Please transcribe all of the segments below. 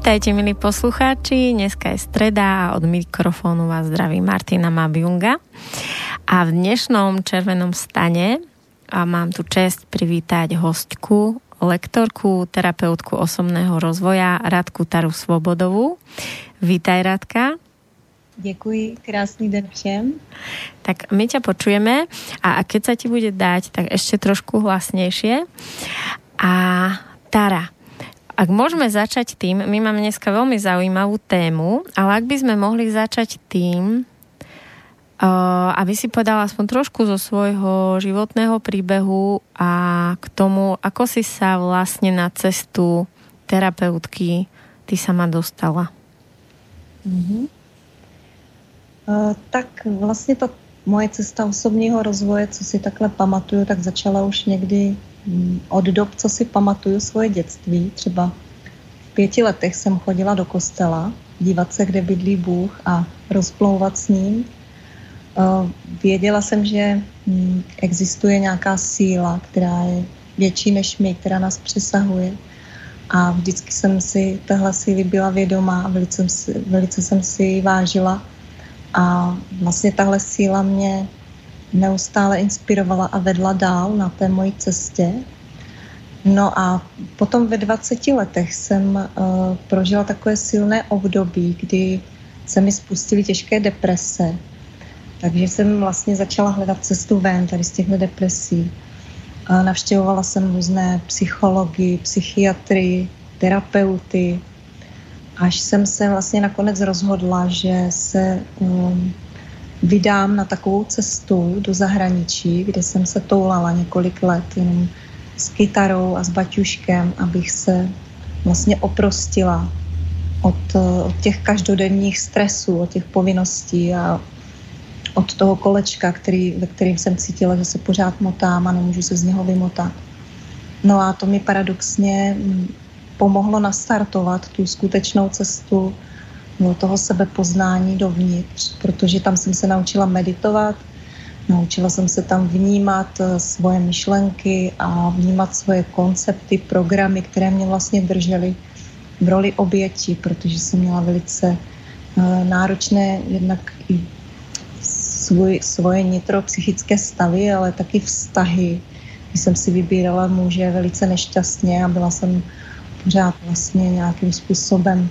Vítajte, milí poslucháči. Dneska je streda a od mikrofónu vás zdraví Martina Mabjunga. A v dnešnom červenom stane a mám tu čest privítať hostku, lektorku, terapeutku osobného rozvoja Radku Taru Svobodovú. Vítaj, Radka. Děkuji, krásný den všem. Tak my ťa počujeme a keď sa ti bude dať, tak ešte trošku hlasnejšie. A Tara, ak môžeme začať tým, my máme dneska veľmi zaujímavú tému, ale ak by sme mohli začať tým, uh, aby si povedala aspoň trošku zo svojho životného príbehu a k tomu, ako si sa vlastne na cestu terapeutky ty sama dostala. Mm-hmm. Uh, tak vlastně ta moje cesta osobního rozvoje, co si takhle pamatuju, tak začala už někdy od dob, co si pamatuju svoje dětství, třeba v pěti letech jsem chodila do kostela dívat se, kde bydlí Bůh a rozplouvat s ním. Eh, věděla jsem, že mm, existuje nějaká síla, která je větší než my, která nás přesahuje. A vždycky jsem si téhle síly byla vědomá a velice, velice jsem si ji vážila. A vlastně tahle síla mě neustále inspirovala a vedla dál na té mojí cestě. No a potom ve 20 letech jsem uh, prožila takové silné období, kdy se mi spustily těžké deprese. Takže jsem vlastně začala hledat cestu ven tady z těchto depresí. Uh, navštěvovala jsem různé psychologi, psychiatry, terapeuty, až jsem se vlastně nakonec rozhodla, že se um, vydám na takovou cestu do zahraničí, kde jsem se toulala několik let jenom s kytarou a s baťuškem, abych se vlastně oprostila od, od těch každodenních stresů, od těch povinností a od toho kolečka, který, ve kterým jsem cítila, že se pořád motám a nemůžu se z něho vymotat. No a to mi paradoxně pomohlo nastartovat tu skutečnou cestu do toho sebepoznání dovnitř, protože tam jsem se naučila meditovat, naučila jsem se tam vnímat eh, svoje myšlenky a vnímat svoje koncepty, programy, které mě vlastně držely v roli oběti, protože jsem měla velice eh, náročné jednak i svůj, svoje nitro psychické stavy, ale taky vztahy. Když jsem si vybírala muže velice nešťastně a byla jsem pořád vlastně nějakým způsobem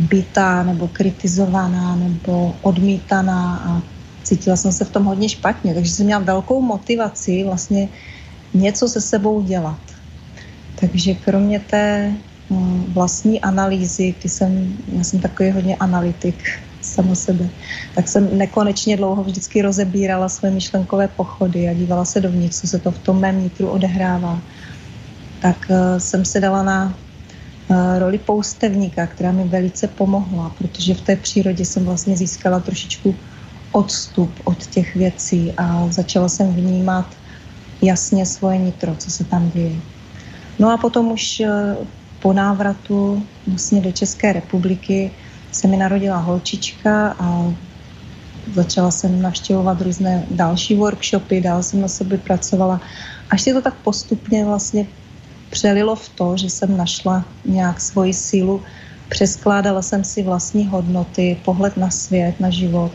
bytá nebo kritizovaná nebo odmítaná a cítila jsem se v tom hodně špatně, takže jsem měla velkou motivaci vlastně něco se sebou dělat. Takže kromě té no, vlastní analýzy, kdy jsem, já jsem takový hodně analytik samo sebe, tak jsem nekonečně dlouho vždycky rozebírala své myšlenkové pochody a dívala se dovnitř, co se to v tom mém nitru odehrává. Tak uh, jsem se dala na Eh, roli poustevníka, která mi velice pomohla, protože v té přírodě jsem vlastně získala trošičku odstup od těch věcí a začala jsem vnímat jasně svoje nitro, co se tam děje. No a potom už eh, po návratu vlastně do České republiky se mi narodila holčička a začala jsem navštěvovat různé další workshopy, dál jsem na sobě pracovala. Až se to tak postupně vlastně přelilo v to, že jsem našla nějak svoji sílu, přeskládala jsem si vlastní hodnoty, pohled na svět, na život.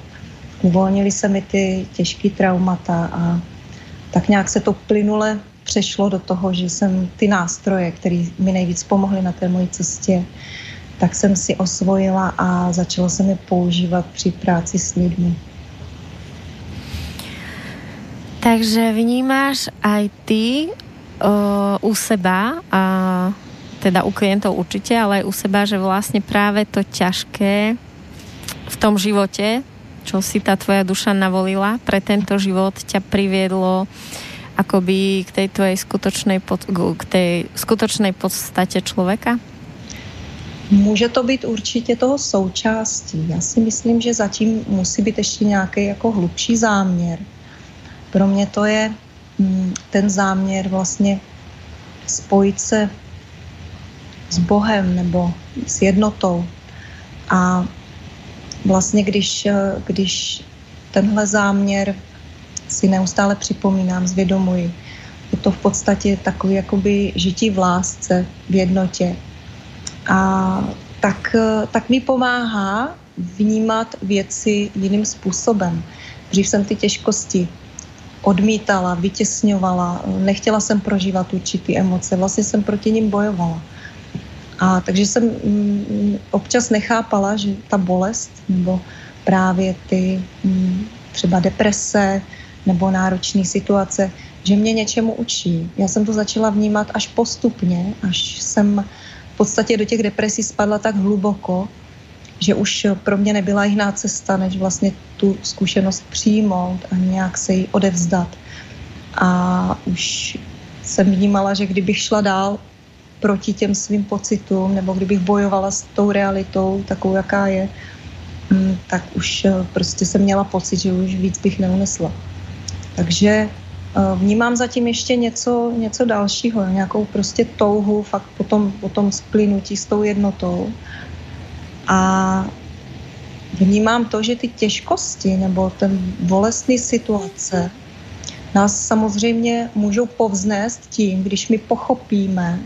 Uvolnili se mi ty těžké traumata a tak nějak se to plynule přešlo do toho, že jsem ty nástroje, které mi nejvíc pomohly na té mojí cestě, tak jsem si osvojila a začala jsem je používat při práci s lidmi. Takže vnímáš aj ty uh, u seba a teda u klientov určite, ale aj u seba, že vlastne práve to ťažké v tom živote, čo si tá tvoja duša navolila pre tento život, ťa priviedlo akoby k tej tvojej skutočnej, pod, k tej skutočnej podstate člověka? Může to být určitě toho součástí. Já si myslím, že zatím musí být ještě nějaký jako hlubší záměr. Pro mě to je ten záměr vlastně spojit se s Bohem nebo s jednotou. A vlastně když, když tenhle záměr si neustále připomínám, zvědomuji, je to v podstatě takový jakoby žití v lásce, v jednotě. A tak, tak mi pomáhá vnímat věci jiným způsobem. Dřív jsem ty těžkosti odmítala, vytěsňovala, nechtěla jsem prožívat určitý emoce, vlastně jsem proti ním bojovala. A takže jsem mm, občas nechápala, že ta bolest nebo právě ty mm, třeba deprese nebo náročné situace, že mě něčemu učí. Já jsem to začala vnímat až postupně, až jsem v podstatě do těch depresí spadla tak hluboko, že už pro mě nebyla jiná cesta, než vlastně tu zkušenost přijmout a nějak se jí odevzdat. A už jsem vnímala, že kdybych šla dál proti těm svým pocitům, nebo kdybych bojovala s tou realitou, takovou, jaká je, mm, tak už eh, prostě jsem měla pocit, že už víc bych neunesla. Takže eh, vnímám zatím ještě něco, něco dalšího, nějakou prostě touhu fakt potom, potom splynutí s tou jednotou a vnímám to, že ty těžkosti nebo ten bolestný situace nás samozřejmě můžou povznést tím, když my pochopíme,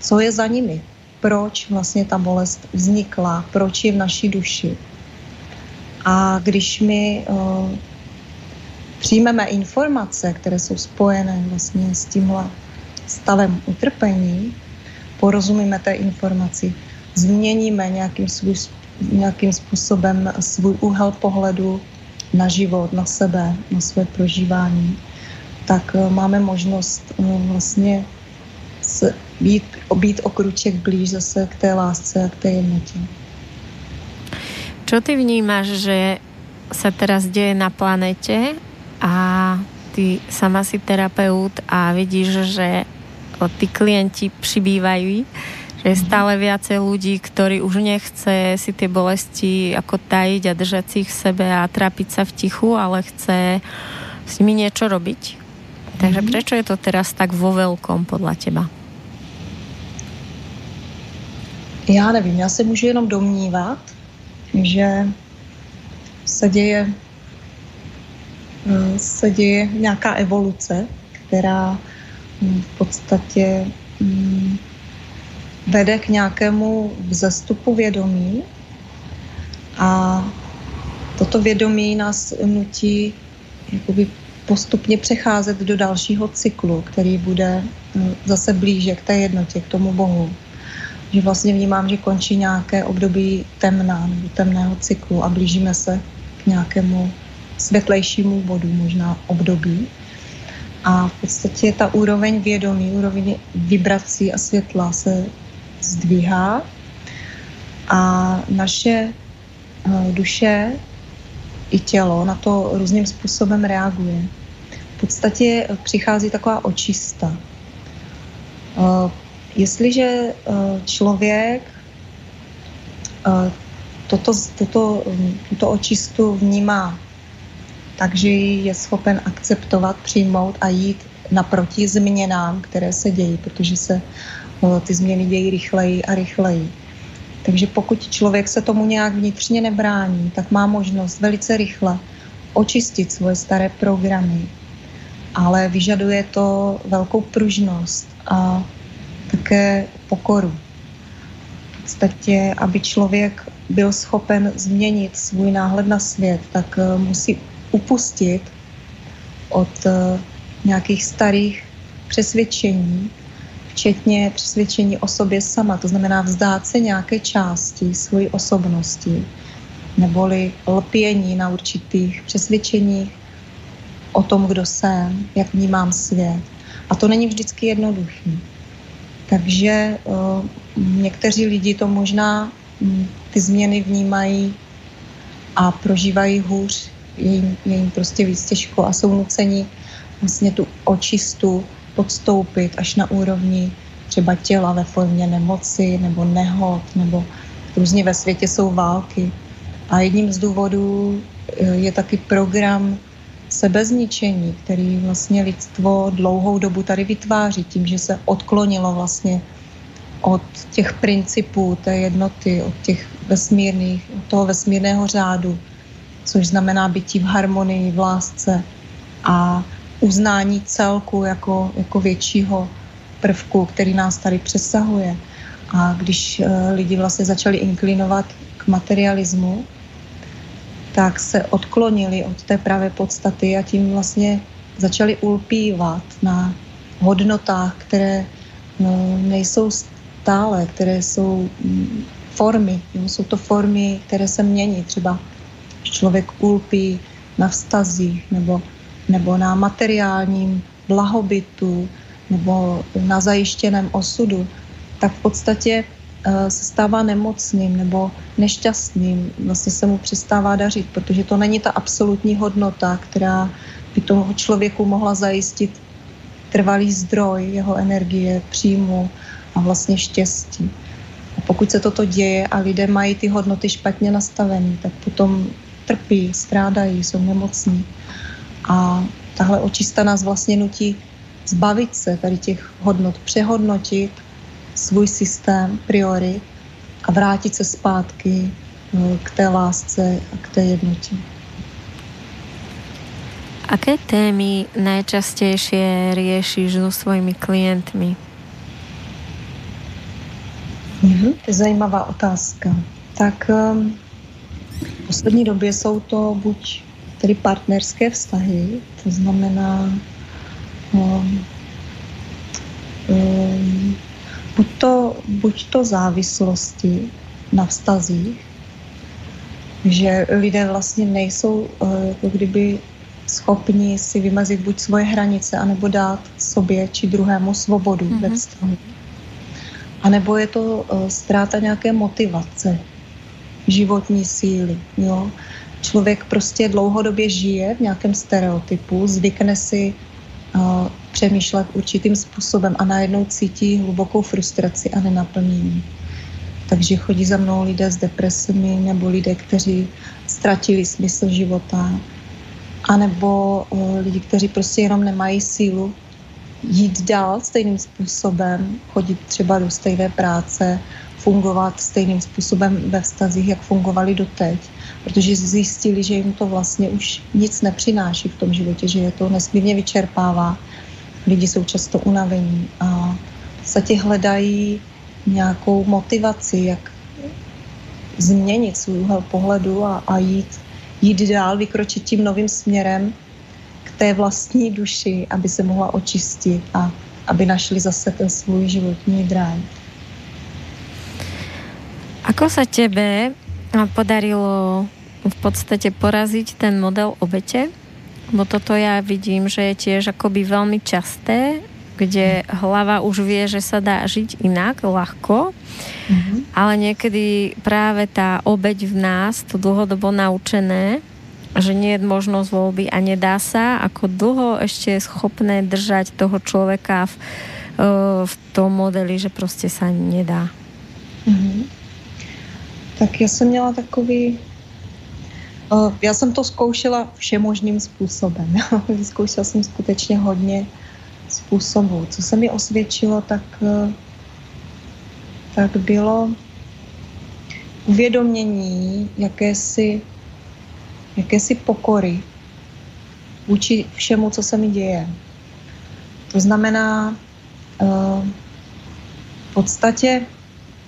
co je za nimi, proč vlastně ta bolest vznikla, proč je v naší duši. A když my uh, přijmeme informace, které jsou spojené vlastně s tímhle stavem utrpení, porozumíme té informaci, změníme nějakým, svůj, nějakým způsobem svůj úhel pohledu na život, na sebe, na své prožívání, tak eh, máme možnost eh, vlastně se být, být o kruček blíž zase k té lásce a k té jednotě. Čo ty vnímáš, že sa teraz deje na planete a ty sama si terapeut a vidíš, že tí klienti přibývajú že je stále viacej ľudí, ktorí už nechce si tie bolesti ako tajiť a držať si ich v sebe a trápiť sa v tichu, ale chce s nimi niečo robiť. Takže mm-hmm. prečo je to teraz tak vo veľkom podľa teba? Já nevím, já se můžu jenom domnívat, že se děje, eh, se děje nějaká evoluce, která v podstatě hm, vede k nějakému vzestupu vědomí a toto vědomí nás nutí jakoby postupně přecházet do dalšího cyklu, který bude hm, zase blíže k té jednotě, k tomu Bohu. Že vlastně vnímám, že končí nějaké období temná nebo temného cyklu a blížíme se k nějakému světlejšímu bodu, možná období. A v podstatě ta úroveň vědomí, úroveň vibrací a světla se zdvíhá a naše eh, duše i tělo na to různým způsobem reaguje. V podstatě přichází taková očista. Eh, jestliže eh, člověk toto, toto, tuto očistu vnímá takže je schopen akceptovat, přijmout a jít naproti změnám, které se dějí, protože se ty změny dějí rychleji a rychleji. Takže pokud člověk se tomu nějak vnitřně nebrání, tak má možnost velice rychle očistit svoje staré programy. Ale vyžaduje to velkou pružnost a také pokoru. V podstatě, aby člověk byl schopen změnit svůj náhled na svět, tak eh, musí upustit od eh, nějakých starých přesvědčení, včetně přesvědčení o sobě sama, to znamená vzdát se nějaké části svojí osobnosti, neboli lpění na určitých přesvědčeních o tom, kdo jsem, jak vnímám svět. A to není vždycky jednoduché. Takže uh, někteří lidi to možná um, ty změny vnímají a prožívají hůř, je jim, je jim prostě víc těžko a jsou nuceni vlastně tu očistu podstoupit až na úrovni třeba těla ve formě nemoci nebo nehod, nebo různě ve světě jsou války. A jedním z důvodů eh, je taky program sebezničení, který vlastně lidstvo dlouhou dobu tady vytváří tím, že se odklonilo vlastně od těch principů té jednoty, od těch vesmírných, od toho vesmírného řádu, což znamená bytí v harmonii, v lásce a uznání celku jako, jako většího prvku, který nás tady přesahuje. A když uh, lidi vlastně začali inklinovat k materialismu, tak se odklonili od té pravé podstaty a tím vlastně začali ulpívat na hodnotách, které no, nejsou stále, které jsou mm, formy. Jo? Jsou to formy, které se mění. Třeba člověk ulpí na vztazích nebo, nebo na materiálním blahobytu nebo na zajištěném osudu, tak v podstatě Eh, se stává nemocným nebo nešťastným, vlastně se mu přestává dařit, protože to není ta absolutní hodnota, která by toho člověku mohla zajistit trvalý zdroj jeho energie, příjmu a vlastně štěstí. A pokud se toto děje a lidé mají ty hodnoty špatně nastavené, tak potom trpí, strádají, jsou nemocní. A tahle očista nás vlastně nutí zbavit se tady těch hodnot, přehodnotit svůj systém priorit a vrátit se zpátky no, k té lásce a k té jednotě. Aké témy najčastejšie riešiš so svojimi klientmi? Mhm, to je zajímavá otázka. Tak um, v poslední době jsou to buď tedy partnerské vztahy, to znamená um, um, buď to, buď to závislosti na vztazích, že lidé vlastně nejsou eh, jako kdyby schopni si vymezit buď svoje hranice, anebo dát sobě či druhému svobodu mm-hmm. ve mhm. vztahu. A nebo je to uh, ztráta nějaké motivace, životní síly. Jo? Člověk prostě dlouhodobě žije v nějakém stereotypu, zvykne si uh, přemýšlet určitým způsobem a najednou cítí hlubokou frustraci a nenaplnění. Takže chodí za mnou lidé s depresemi nebo lidé, kteří ztratili smysl života, anebo uh, lidi, kteří prostě jenom nemají sílu jít dál stejným způsobem, chodit třeba do stejné práce, fungovat stejným způsobem ve vztazích, jak fungovali doteď, protože zjistili, že jim to vlastně už nic nepřináší v tom životě, že je to nesmírně vyčerpává lidi jsou často unavení a v podstatě hledají nějakou motivaci, jak změnit svůj úhel pohledu a, a jít, jít dál, vykročit tím novým směrem k té vlastní duši, aby se mohla očistit a aby našli zase ten svůj životní drive. Ako sa tebe podarilo v podstate poraziť ten model obete? Bo toto ja vidím, že je tiež akoby veľmi časté, kde hlava už vie, že sa dá žiť inak, ľahko, mm-hmm. ale niekedy práve tá obeď v nás, to dlhodobo naučené, že nie je možnosť voľby a nedá sa, ako dlho ešte je schopné držať toho človeka v, v tom modeli, že prostě sa nedá. Mm-hmm. Tak já jsem měla takový Eh, já jsem to zkoušela všemožným způsobem. Zkoušela jsem skutečně hodně způsobů. Co se mi osvědčilo, tak, eh, tak bylo uvědomění jakési, jakési pokory vůči všemu, co se mi děje. To znamená eh, v podstatě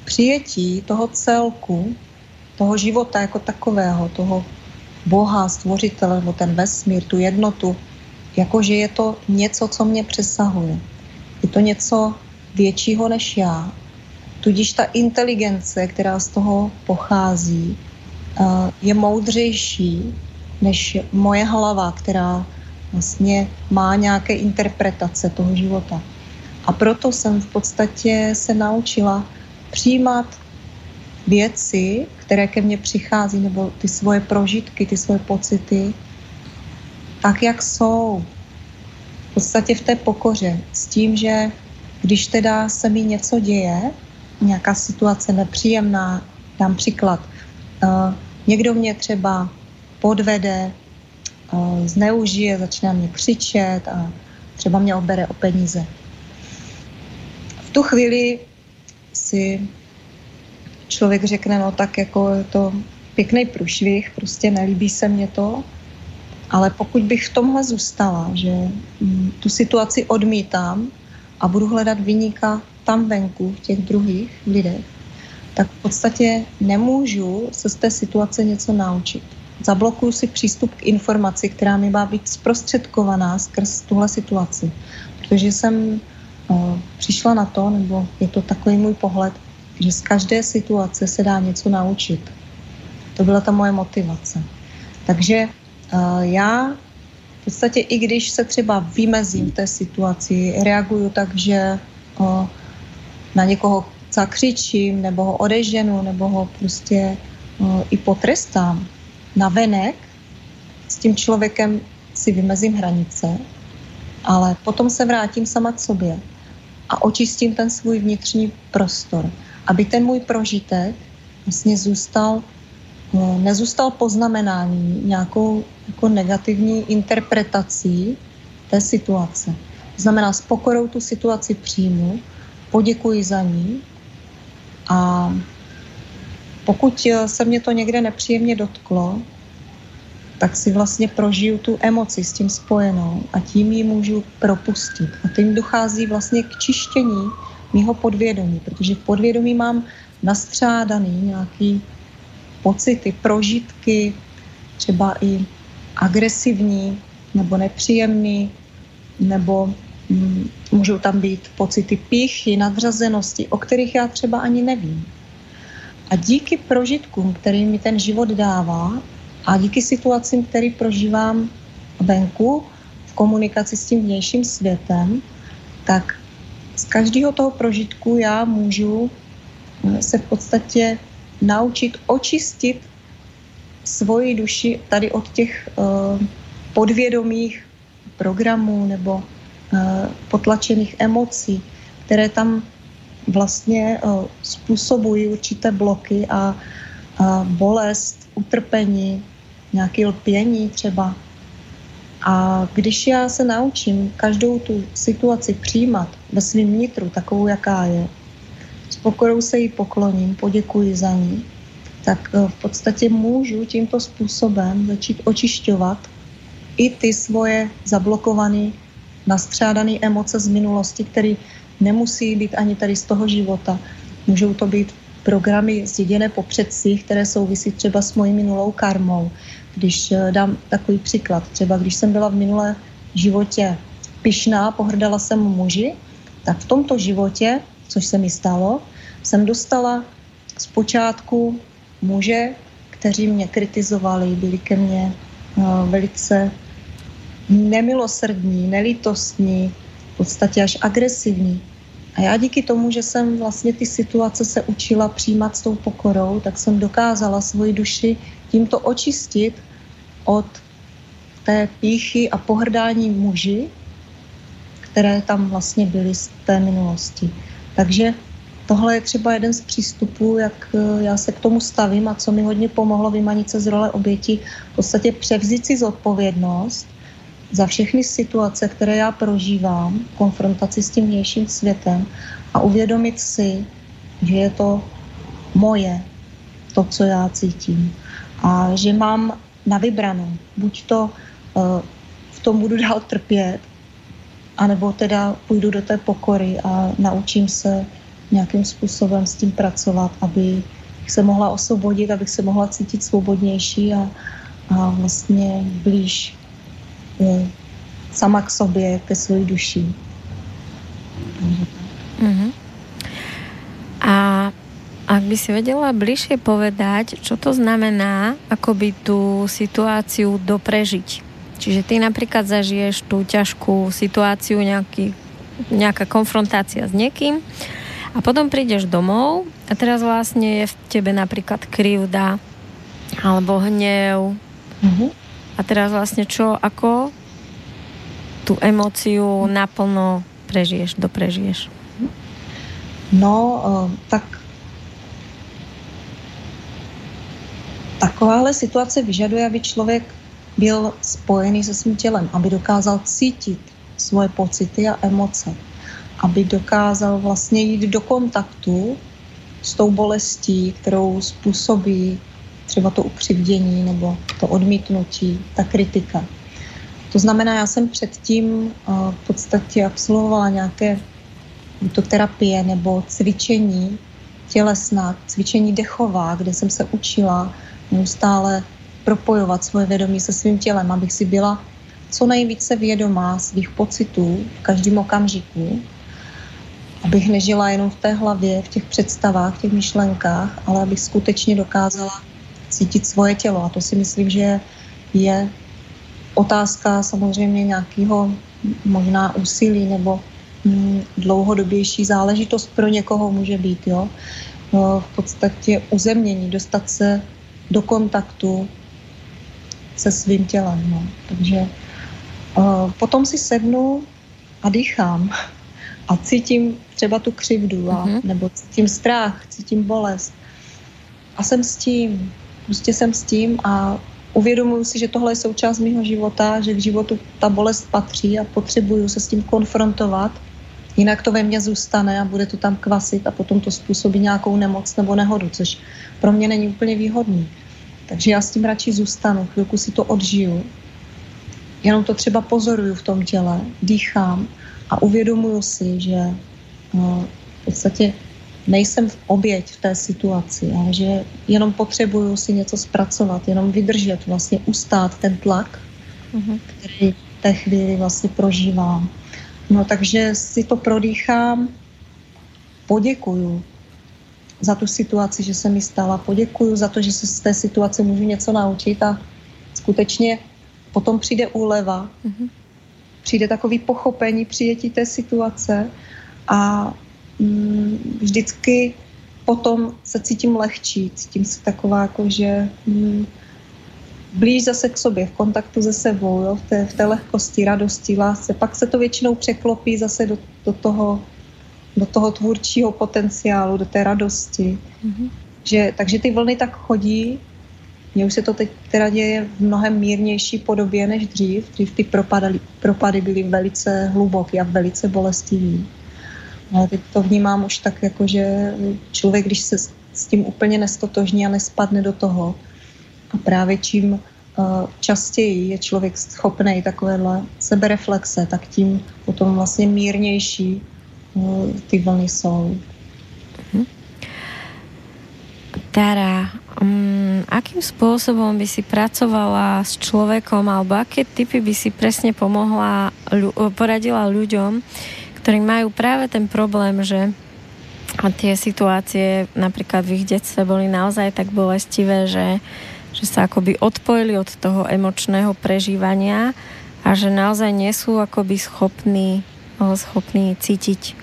přijetí toho celku, toho života jako takového, toho Boha, stvořitele, nebo ten vesmír, tu jednotu, jakože je to něco, co mě přesahuje. Je to něco většího než já. Tudíž ta inteligence, která z toho pochází, eh, je moudřejší než moje hlava, která vlastně má nějaké interpretace toho života. A proto jsem v podstatě se naučila přijímat věci, které ke mně přichází, nebo ty svoje prožitky, ty svoje pocity, tak, jak jsou. V podstatě v té pokoře. S tím, že když teda se mi něco děje, nějaká situace nepříjemná, dám příklad, uh, někdo mě třeba podvede, zneužije, začne mě křičet a třeba mě obere o peníze. V tu chvíli si člověk řekne, no tak jako je to pěkný průšvih, prostě nelíbí se mně to, ale pokud bych v tomhle zůstala, že mm, tu situaci odmítám a budu hledat vyníka tam venku, v těch druhých lidech, tak v podstatě nemůžu se z té situace něco naučit. Zablokuju si přístup k informaci, která mi má být zprostředkovaná skrz tuhle situaci. Protože jsem o, přišla na to, nebo je to takový můj pohled, že z každé situace se dá něco naučit. To byla ta moje motivace. Takže uh, já v podstatě i když se třeba vymezím v té situaci, reaguju tak, že uh, na někoho zakřičím, nebo ho odeženu, nebo ho prostě uh, i potrestám na venek, s tím člověkem si vymezím hranice, ale potom se vrátím sama k sobě a očistím ten svůj vnitřní prostor, aby ten můj prožitek vlastně zůstal, no, nezůstal poznamenání nějakou jako negativní interpretací té situace. To znamená, s pokorou tu situaci přijmu, poděkuji za ní a pokud se mě to někde nepříjemně dotklo, tak si vlastně prožiju tu emoci s tím spojenou a tím ji můžu propustit. A tím dochází vlastně k čištění mýho podvědomí, protože v podvědomí mám nastřádaný nějaký pocity, prožitky, třeba i agresivní nebo nepříjemný, nebo mm, můžou tam být pocity píchy, nadřazenosti, o kterých já třeba ani nevím. A díky prožitkům, který mi ten život dává, a díky situacím, který prožívám venku, v komunikaci s tím vnějším světem, tak z každého toho prožitku já můžu eh, se v podstatě naučit očistit svoji duši tady od těch uh, podvědomých programů nebo uh, potlačených emocí, které tam vlastně způsobují určité bloky a, a bolest, utrpení, nějaké lpění třeba. A když já se naučím každou tu situaci přijímat ve svém nitru, takovou, jaká je, s pokorou se jí pokloním, poděkuji za ní, tak eh, v podstatě můžu tímto způsobem začít očišťovat i ty svoje zablokované, nastřádané emoce z minulosti, které nemusí být ani tady z toho života. Můžou to být programy zděděné po předcích, které souvisí třeba s mojí minulou karmou. Když eh, dám takový příklad, třeba když jsem byla v minulé životě pyšná, pohrdala jsem muži, tak v tomto životě, což se mi stalo, jsem dostala zpočátku muže, kteří mě kritizovali, byli ke mně uh, velice nemilosrdní, nelítostní, v podstatě až agresivní. A já díky tomu, že jsem vlastně ty situace se učila přijímat s tou pokorou, tak jsem dokázala svoji duši tímto očistit od té píchy a pohrdání muži, které tam vlastně byly z té minulosti. Takže tohle je třeba jeden z přístupů, jak eh, já se k tomu stavím a co mi hodně pomohlo vymanit se z role oběti, v podstatě převzít si zodpovědnost za všechny situace, které já prožívám, konfrontaci s tím vnějším světem a uvědomit si, že je to moje, to, co já cítím. A že mám na vybranou. Buď to uh, v tom budu dál trpět, anebo teda půjdu do té pokory a naučím se nějakým způsobem s tím pracovat, aby se mohla osvobodit, abych se mohla cítit svobodnější a, a vlastně blíž je, sama k sobě, ke své duši. Mm-hmm. A ak by si vedela bližšie povedať, čo to znamená, ako by tú situáciu doprežiť. Čiže ty napríklad zažiješ tú ťažkú situáciu, nejaký, nejaká konfrontácia s niekým a potom prídeš domov a teraz vlastne je v tebe napríklad krivda alebo hnev. Mm-hmm. A teraz vlastne čo, ako tú emóciu naplno prežiješ, doprežiješ? No, eh, tak takováhle situace vyžaduje, aby člověk byl spojený se svým tělem, aby dokázal cítit svoje pocity a emoce, aby dokázal vlastně jít do kontaktu s tou bolestí, kterou způsobí třeba to ukřivdění nebo to odmítnutí, ta kritika. To znamená, já jsem předtím v podstatě absolvovala nějaké to terapie nebo cvičení tělesná, cvičení dechová, kde jsem se učila neustále propojovat svoje vědomí se svým tělem, abych si byla co nejvíce vědomá svých pocitů v každém okamžiku, abych nežila jenom v té hlavě, v těch představách, v těch myšlenkách, ale abych skutečně dokázala cítit svoje tělo. A to si myslím, že je otázka samozřejmě nějakého možná úsilí nebo hm, dlouhodobější záležitost pro někoho může být. Jo? No, v podstatě uzemnění, dostat se do kontaktu se svým tělem. No. Takže uh, potom si sednu a dýchám a cítím třeba tu křivdu, a, mm-hmm. nebo cítím strach, cítím bolest. A jsem s tím, prostě jsem s tím a uvědomuji si, že tohle je součást mého života, že k životu ta bolest patří a potřebuju se s tím konfrontovat, jinak to ve mně zůstane a bude to tam kvasit a potom to způsobí nějakou nemoc nebo nehodu, což pro mě není úplně výhodný. Takže já s tím radši zůstanu, chvilku si to odžiju, jenom to třeba pozoruju v tom těle, dýchám a uvědomuju si, že no, v podstatě nejsem v oběť v té situaci, ale že jenom potřebuju si něco zpracovat, jenom vydržet, vlastně ustát ten tlak, mm-hmm. který v té chvíli vlastně prožívám. No takže si to prodýchám, poděkuju za tu situaci, že se mi stala, poděkuju za to, že se z té situace můžu něco naučit a skutečně potom přijde úleva, mm-hmm. přijde takový pochopení, přijetí té situace a mm, vždycky potom se cítím lehčí, cítím se taková jako, že mm, blíž zase k sobě, v kontaktu se sebou, jo, v, té, v té lehkosti, radosti, lásce. Pak se to většinou překlopí zase do, do, toho, do toho tvůrčího potenciálu, do té radosti. Mm-hmm. Že, takže ty vlny tak chodí. Mně už se to teď teda děje v mnohem mírnější podobě než dřív. Dřív ty propady, propady byly velice hluboké a velice bolestivý. Ale teď to vnímám už tak, jako že člověk, když se s tím úplně nestotožní a nespadne do toho, a právě čím eh, častěji je člověk schopný takovéhle sebereflexe, tak tím potom vlastně mírnější ty vlny jsou. Mhm. Tara, um, akým spôsobom by si pracovala s človekom alebo aké typy by si presne pomohla, poradila ľuďom, ktorí majú práve ten problém, že a tie situácie napríklad v ich detstve boli naozaj tak bolestivé, že že sa akoby odpojili od toho emočného prežívania a že naozaj nie sú akoby schopní, schopní cítiť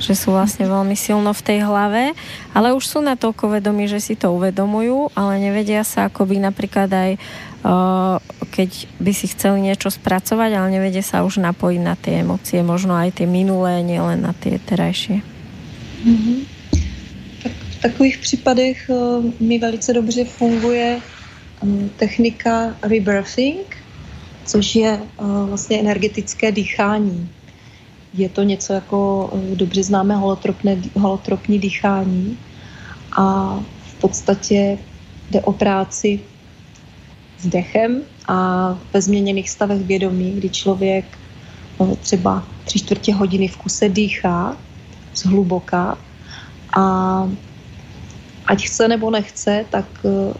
že sú vlastne veľmi silno v tej hlave, ale už sú natoľko vedomí, že si to uvedomujú, ale nevedia sa akoby napríklad aj uh, keď by si chceli niečo spracovať, ale nevedia sa už napojiť na tie emócie, možno aj tie minulé, nielen na tie terajšie. Mm-hmm takových případech eh, mi velice dobře funguje mm, technika rebirthing, což je eh, vlastně energetické dýchání. Je to něco jako eh, dobře známé holotropné, holotropní dýchání a v podstatě jde o práci s dechem a ve změněných stavech vědomí, kdy člověk třeba tři čtvrtě hodiny v kuse dýchá zhluboka a ať chce nebo nechce, tak eh,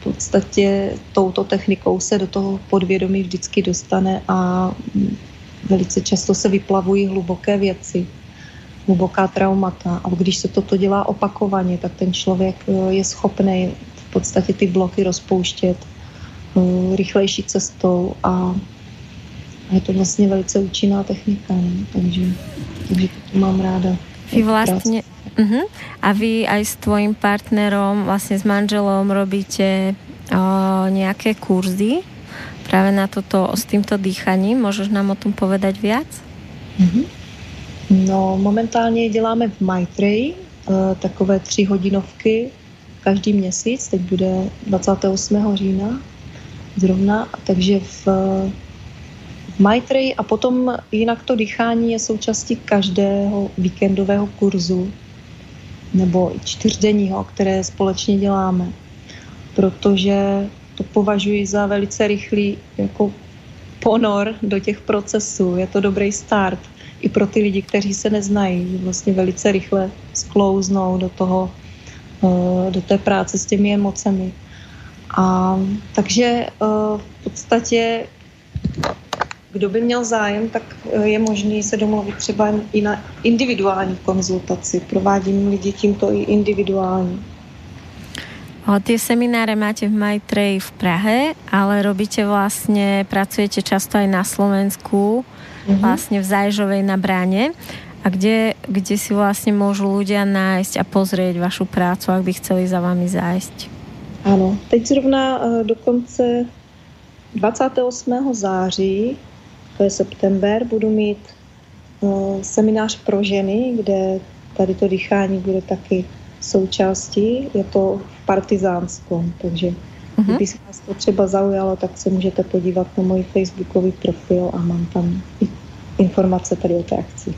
v podstatě touto technikou se do toho podvědomí vždycky dostane a mm, velice často se vyplavují hluboké věci, hluboká traumata. A když se toto dělá opakovaně, tak ten člověk eh, je schopný v podstatě ty bloky rozpouštět eh, rychlejší cestou a je to vlastně velice účinná technika, ne? takže, takže to mám ráda. Vy vlastně, Uh-huh. A vy aj s tvojim partnerom, vlastne s manželom robíte o, nejaké kurzy práve na toto, s týmto dýchaním. Môžeš nám o tom povedať viac? Uh-huh. No, momentálně děláme v Maitreji uh, takové tři hodinovky každý měsíc, teď bude 28. října zrovna, takže v, v Maitreji a potom jinak to dýchání je součástí každého víkendového kurzu nebo čtyřdenního, které společně děláme, protože to považuji za velice rychlý jako ponor do těch procesů. Je to dobrý start i pro ty lidi, kteří se neznají, vlastně velice rychle sklouznou do toho, eh, do té práce s těmi emocemi. A takže eh, v podstatě kdo by měl zájem, tak eh, je možné se domluvit třeba i na individuální konzultaci. Provádím lidi tímto i individuální. O, tie semináre máte v Maitreji v Prahe, ale robíte vlastne, pracujete často aj na Slovensku, mm-hmm. vlastne v Zajžovej na bráne. A kde, kde si vlastne môžu ľudia nájsť a pozrieť vašu prácu, ak by chceli za vami zájsť? Ano, teď zrovna uh, dokonce 28. září, to je september, budu mít uh, seminář pro ženy, kde tady to dýchání bude taky součástí. Je to v Partizánskom, takže uh-huh. kdyby se vás to třeba zaujalo, tak se můžete podívat na můj facebookový profil a mám tam informace tady o té akci.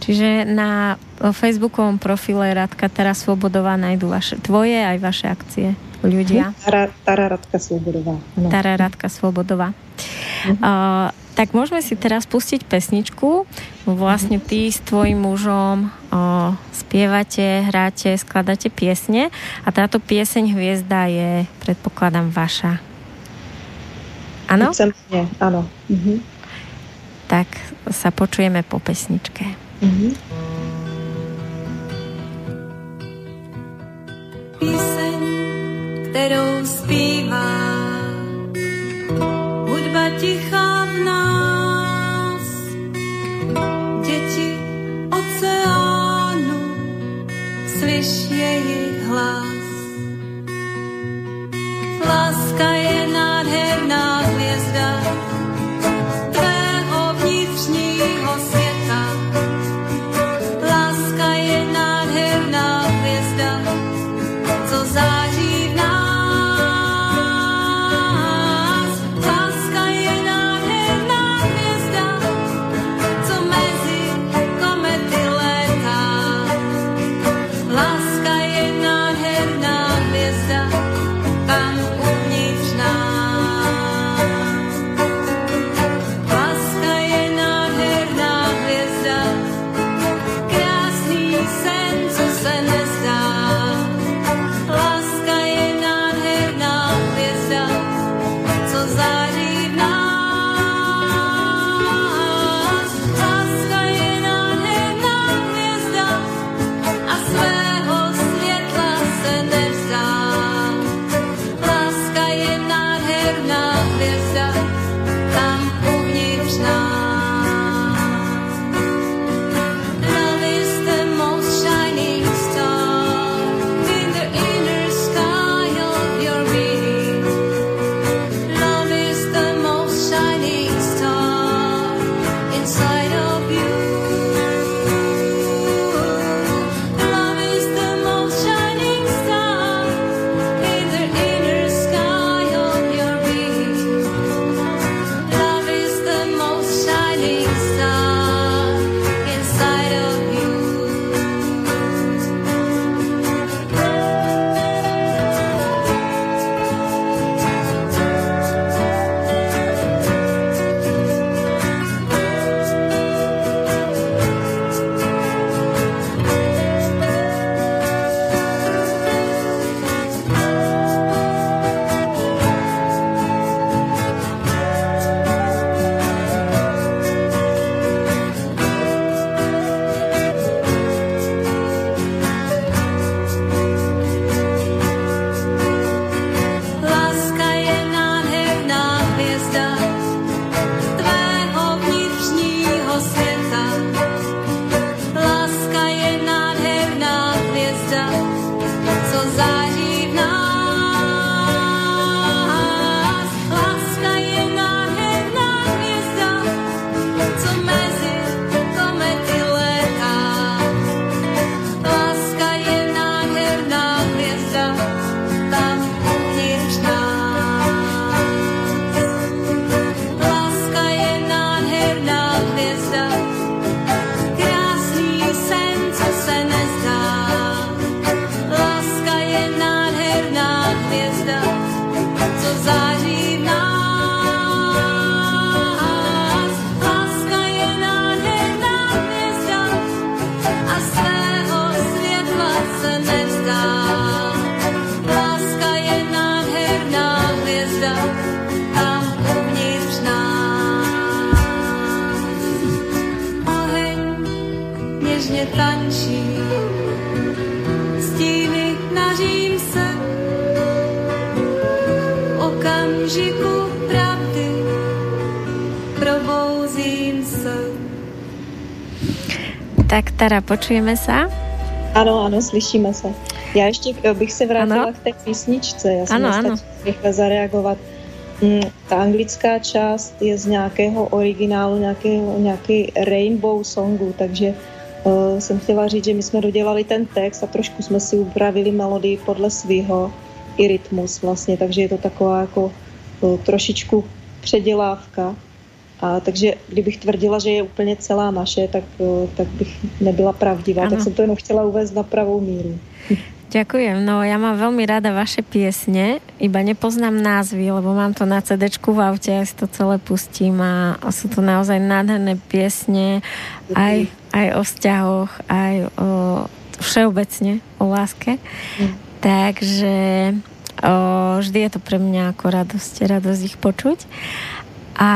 Čiže na facebookovom profile Radka Tara Svobodová najdu vaše, tvoje aj vaše akcie ľudia. Tara, Tara Radka Svobodová. No. Tara Radka Svobodová. Uh-huh. Uh, tak môžeme si teraz pustiť pesničku. Vlastne ty s tvojim mužom uh, spievate, hráte, skladáte piesne a táto pieseň Hviezda je, predpokladám, vaša. Áno? áno. Uh-huh. Tak sa počujeme po pesničke. Uh-huh. Píseň, kterou zpívá hudba tichá slyš jejich hlas. Láska je nádherná hvězda, září v nás. Láska je nám Počujeme se? Ano, ano, slyšíme se. Já ještě bych se vrátila ano? k té písničce. Já jsem ano, ano. rychle zareagovat. Mm, ta anglická část je z nějakého originálu, nějakého, nějaký rainbow songu, takže uh, jsem chtěla říct, že my jsme dodělali ten text a trošku jsme si upravili melodii podle svého i rytmus vlastně, takže je to taková jako uh, trošičku předělávka. A takže kdybych tvrdila, že je úplně celá naše, tak, uh, tak bych nebyla pravdivá, ano. tak jsem to jenom chtěla uvést na pravou míru. Ďakujem. No ja mám veľmi rada vaše piesne, iba nepoznám názvy, lebo mám to na CD v aute, ja si to celé pustím a, a sú to naozaj nádherné piesne aj, aj o vzťahoch, aj o všeobecne o láske. Mm. Takže o, vždy je to pre mňa ako radosť, radosť ich počuť. A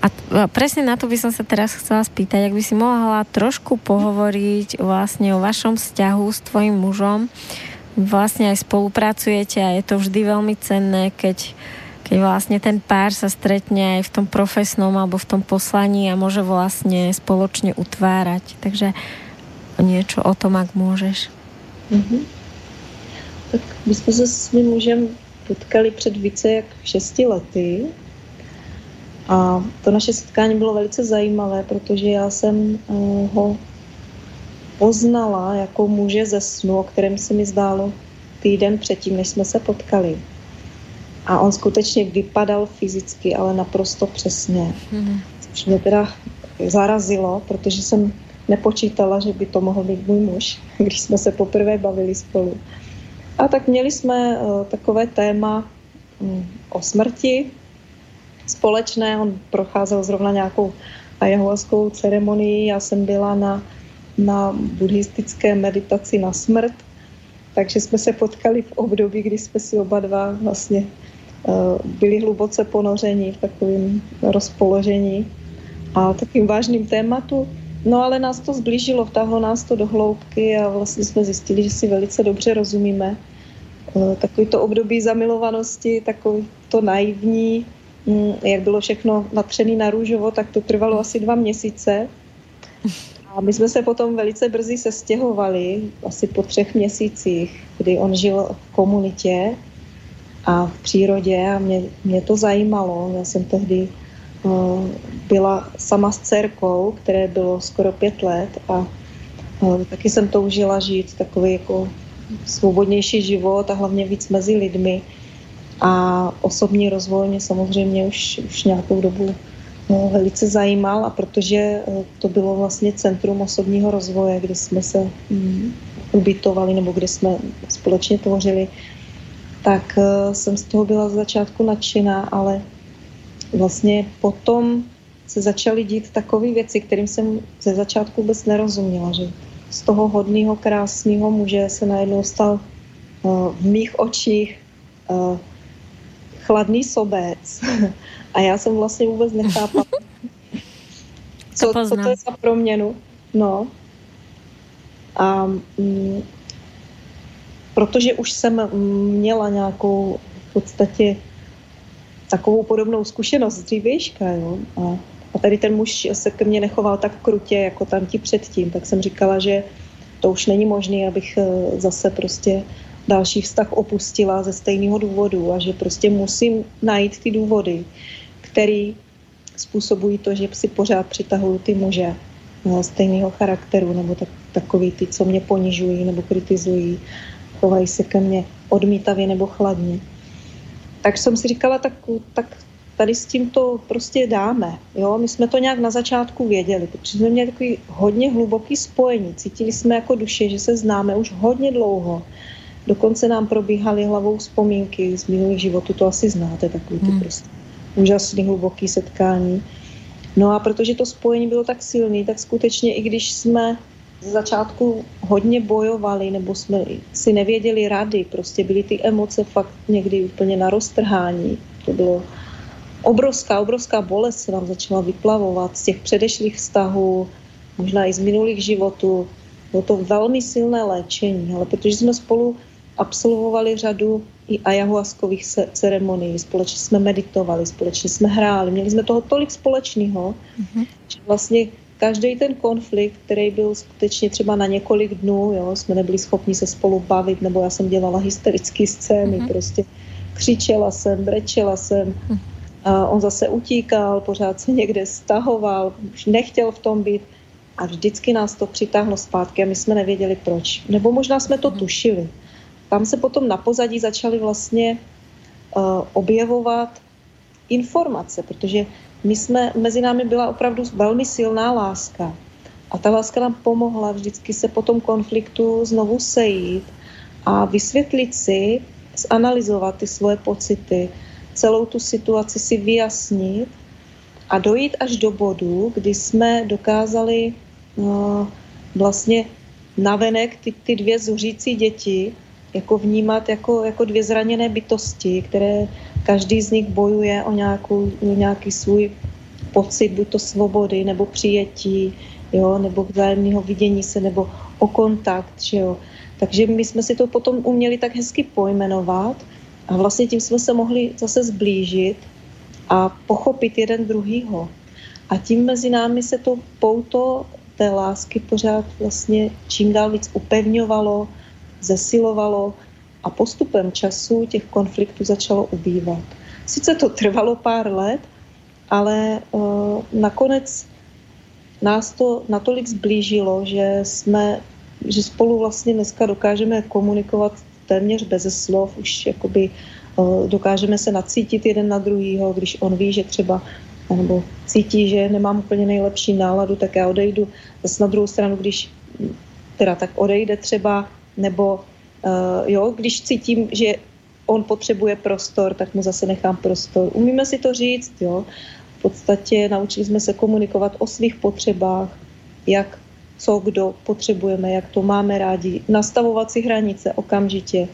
a presne na to by som sa teraz chcela spýtať, ak by si mohla trošku pohovoriť vlastne o vašom vzťahu s tvojim mužom. Vlastne aj spolupracujete a je to vždy veľmi cenné, keď, keď vlastne ten pár sa stretne aj v tom profesnom alebo v tom poslaní a môže vlastne spoločne utvárať. Takže niečo o tom, ak môžeš. Mm-hmm. Tak my jsme se s mým mužem potkali před více jak 6 lety a to naše setkání bylo velice zajímavé, protože já jsem eh, ho poznala jako muže ze snu, o kterém se mi zdálo týden předtím, než jsme se potkali. A on skutečně vypadal fyzicky, ale naprosto přesně. Mm-hmm. Což mě teda zarazilo, protože jsem nepočítala, že by to mohl být můj muž, když jsme se poprvé bavili spolu. A tak měli jsme uh, takové téma um, o smrti, společné. On procházel zrovna nějakou ayahuaskou ceremonii. Já jsem byla na, na buddhistické meditaci na smrt, takže jsme se potkali v období, kdy jsme si oba dva vlastně uh, byli hluboce ponoření v takovém rozpoložení a takým vážným tématu. No ale nás to zblížilo, vtáhlo nás to do hloubky a vlastně jsme zjistili, že si velice dobře rozumíme. Uh, takový to období zamilovanosti, takový to naivní, jak bylo všechno natřené na růžovo, tak to trvalo asi dva měsíce. A my jsme se potom velice brzy sestěhovali, asi po třech měsících, kdy on žil v komunitě a v přírodě a mě, mě to zajímalo. Já jsem tehdy uh, byla sama s dcerkou, které bylo skoro pět let a uh, taky jsem toužila žít takový jako svobodnější život a hlavně víc mezi lidmi. A osobní rozvoj mě samozřejmě už, už nějakou dobu no, velice zajímal a protože eh, to bylo vlastně centrum osobního rozvoje, kde jsme se mm, ubytovali nebo kde jsme společně tvořili, tak uh, jsem z toho byla z začátku nadšená, ale vlastně potom se začaly dít takové věci, kterým jsem ze začátku vůbec nerozuměla, že z toho hodného, krásného muže se najednou stal uh, v mých očích uh, chladný sobec. A já jsem vlastně vůbec nechápala, co, co to je za proměnu. No. A mm, protože už jsem měla nějakou v podstatě takovou podobnou zkušenost z dřívějška, jo. A, a tady ten muž se ke mně nechoval tak krutě, jako tam ti předtím, tak jsem říkala, že to už není možné, abych eh, zase prostě další vztah opustila ze stejného důvodu a že prostě musím najít ty důvody, které způsobují to, že si pořád přitahují ty muže eh, stejného charakteru nebo tak, takový ty, co mě ponižují nebo kritizují, chovají se ke mně odmítavě nebo chladně. Tak jsem si říkala, tak, tak tady s tím to prostě dáme. Jo? My jsme to nějak na začátku věděli, protože jsme měli takový hodně hluboký spojení. Cítili jsme jako duše, že se známe už hodně dlouho Dokonce nám probíhaly hlavou vzpomínky z minulých životů, to asi znáte, takový ty hmm. prostě úžasný, hluboký setkání. No a protože to spojení bylo tak silné, tak skutečně i když jsme z začátku hodně bojovali, nebo jsme si nevěděli rady, prostě byly ty emoce fakt někdy úplně na roztrhání. To bylo obrovská, obrovská bolest se nám začala vyplavovat z těch předešlých vztahů, možná i z minulých životů. Bylo to velmi silné léčení, ale protože jsme spolu absolvovali řadu i ayahuaskových ceremonií, společně jsme meditovali, společně jsme hráli, měli jsme toho tolik společného, mm-hmm. že vlastně každý ten konflikt, který byl skutečně třeba na několik dnů, jo, jsme nebyli schopni se spolu bavit, nebo já jsem dělala hysterické scény, mm-hmm. prostě křičela jsem, brečela jsem, mm-hmm. a on zase utíkal, pořád se někde stahoval, už nechtěl v tom být a vždycky nás to přitáhlo zpátky a my jsme nevěděli proč. Nebo možná jsme to mm-hmm. tušili. Tam se potom na pozadí začaly vlastně uh, objevovat informace, protože my jsme, mezi námi byla opravdu velmi silná láska. A ta láska nám pomohla vždycky se po tom konfliktu znovu sejít a vysvětlit si, zanalizovat ty svoje pocity, celou tu situaci si vyjasnit a dojít až do bodu, kdy jsme dokázali uh, vlastně navenek ty, ty dvě zuřící děti jako vnímat jako, jako dvě zraněné bytosti, které každý z nich bojuje o, nějakou, nějaký svůj pocit, buď to svobody, nebo přijetí, jo, nebo vzájemného vidění se, nebo o kontakt, že jo. Takže my jsme si to potom uměli tak hezky pojmenovat a vlastně tím jsme se mohli zase zblížit a pochopit jeden druhýho. A tím mezi námi se to pouto té lásky pořád vlastně čím dál víc upevňovalo, zesilovalo a postupem času těch konfliktů začalo ubývat. Sice to trvalo pár let, ale uh, nakonec nás to natolik zblížilo, že jsme, že spolu vlastně dneska dokážeme komunikovat téměř bez slov, už jakoby uh, dokážeme se nacítit jeden na druhýho, když on ví, že třeba nebo cítí, že nemám úplně nejlepší náladu, tak já odejdu. Zase na druhou stranu, když teda tak odejde třeba, nebo uh, jo, když cítím, že on potřebuje prostor, tak mu zase nechám prostor. Umíme si to říct, jo. V podstatě naučili jsme se komunikovat o svých potřebách, jak co kdo potřebujeme, jak to máme rádi, nastavovat si hranice okamžitě.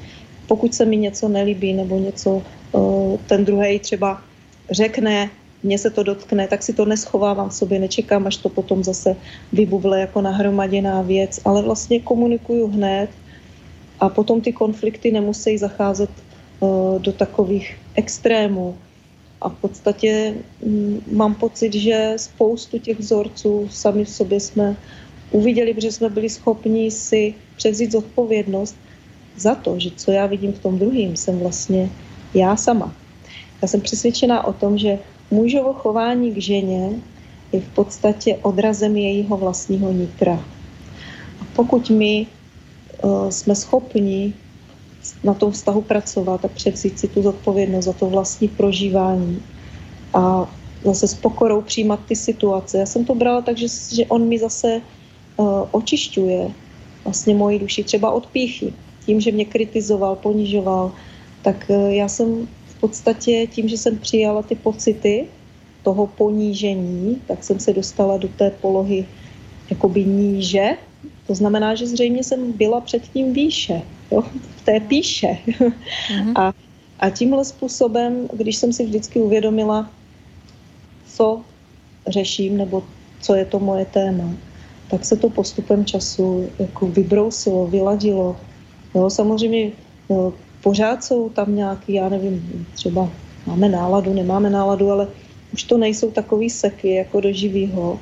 Pokud se mi něco nelíbí nebo něco uh, ten druhý třeba řekne, mně se to dotkne, tak si to neschovávám v sobě, nečekám, až to potom zase vybuvle jako nahromaděná věc, ale vlastně komunikuju hned a potom ty konflikty nemusí zacházet uh, do takových extrémů. A v podstatě um, mám pocit, že spoustu těch vzorců sami v sobě jsme uviděli, protože jsme byli schopni si převzít zodpovědnost za to, že co já vidím v tom druhým, jsem vlastně já sama. Já jsem přesvědčená o tom, že mužovo chování k ženě je v podstatě odrazem jejího vlastního nitra. A pokud my jsme schopni na tom vztahu pracovat a převzít si tu zodpovědnost za to vlastní prožívání a zase s pokorou přijímat ty situace. Já jsem to brala tak, že, že on mi zase uh, očišťuje vlastně moji duši, třeba od píchy. Tím, že mě kritizoval, ponižoval, tak uh, já jsem podstatě tím, že jsem přijala ty pocity toho ponížení, tak jsem se dostala do té polohy jakoby níže. To znamená, že zřejmě jsem byla předtím výše, jo, v té píše. Mm-hmm. A, a tímhle způsobem, když jsem si vždycky uvědomila, co řeším, nebo co je to moje téma, tak se to postupem času jako vybrousilo, vyladilo. Jo, samozřejmě jo, pořád jsou tam nějaký, já nevím, třeba máme náladu, nemáme náladu, ale už to nejsou takový seky jako do živýho.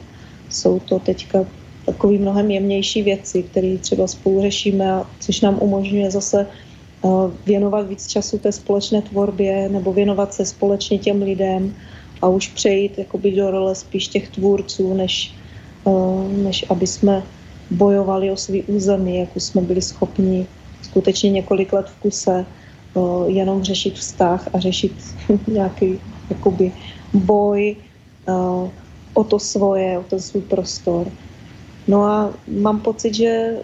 Jsou to teďka takový mnohem jemnější věci, které třeba spolu řešíme, což nám umožňuje zase eh, věnovat víc času té společné tvorbě nebo věnovat se společně těm lidem a už přejít jakoby do role spíš těch tvůrců, než, eh, než aby jsme bojovali o svý území, jako jsme byli schopni skutečně několik let v kuse uh, jenom řešit vztah a řešit nějaký jakoby boj o to svoje, o ten svůj prostor. No a mám pocit, že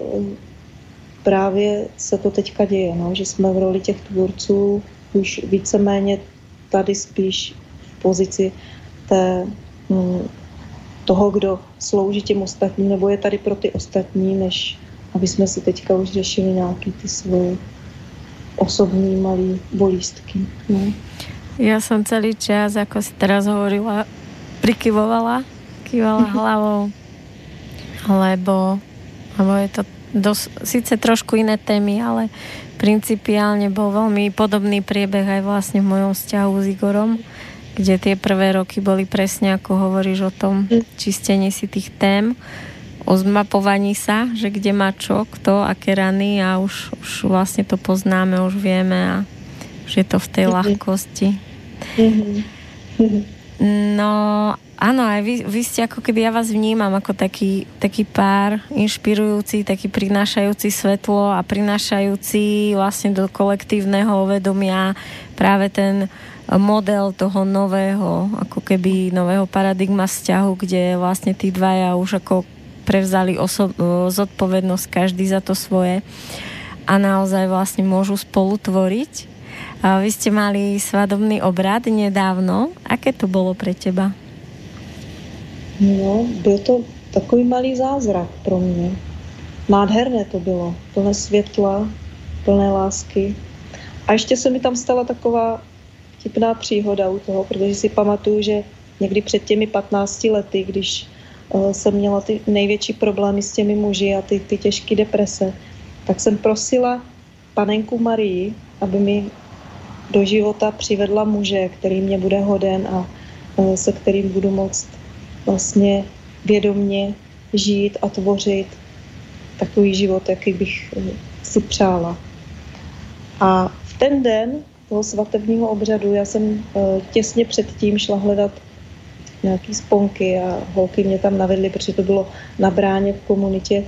právě se to teďka děje, no, že jsme v roli těch tvůrců už víceméně tady spíš v pozici té, hm, toho, kdo slouží těm ostatním, nebo je tady pro ty ostatní, než aby jsme si teďka už řešili nějaký ty svoje osobní malý bolístky. No. Já jsem celý čas, jako si teraz hovorila, prikyvovala, kývala hlavou. Lebo, lebo je to dosť, síce trošku iné témy, ale principiálne bol veľmi podobný priebeh aj vlastne v mojom vzťahu s Igorom, kde tie prvé roky boli presne ako hovoríš o tom čistení si tých tém, o zmapovaní sa, že kde má čo, kto, aké rany a už, už vlastne to poznáme, už vieme a že je to v tej mm-hmm. ľahkosti. Mm-hmm. No Áno, aj vy, vy ste ako keby ja vás vnímam ako taký, taký pár inšpirujúci, taký prinášajúci svetlo a prinášajúci vlastne do kolektívneho vedomia práve ten model toho nového, ako keby nového paradigma vzťahu, kde vlastne tí dvaja už ako prevzali oso- zodpovednosť každý za to svoje a naozaj vlastne môžu spolu tvoriť. Vy ste mali svadobný obrad nedávno. Aké to bolo pre teba? No, byl to takový malý zázrak pro mě. Nádherné to bylo, plné světla, plné lásky. A ještě se mi tam stala taková vtipná příhoda u toho, protože si pamatuju, že někdy před těmi 15 lety, když uh, jsem měla ty největší problémy s těmi muži a ty, ty těžké deprese, tak jsem prosila panenku Marii, aby mi do života přivedla muže, který mě bude hoden a uh, se kterým budu moct vlastně vědomně žít a tvořit takový život, jaký bych eh, si přála. A v ten den toho svatebního obřadu já jsem eh, těsně předtím šla hledat nějaký sponky a holky mě tam navedly, protože to bylo na bráně v komunitě,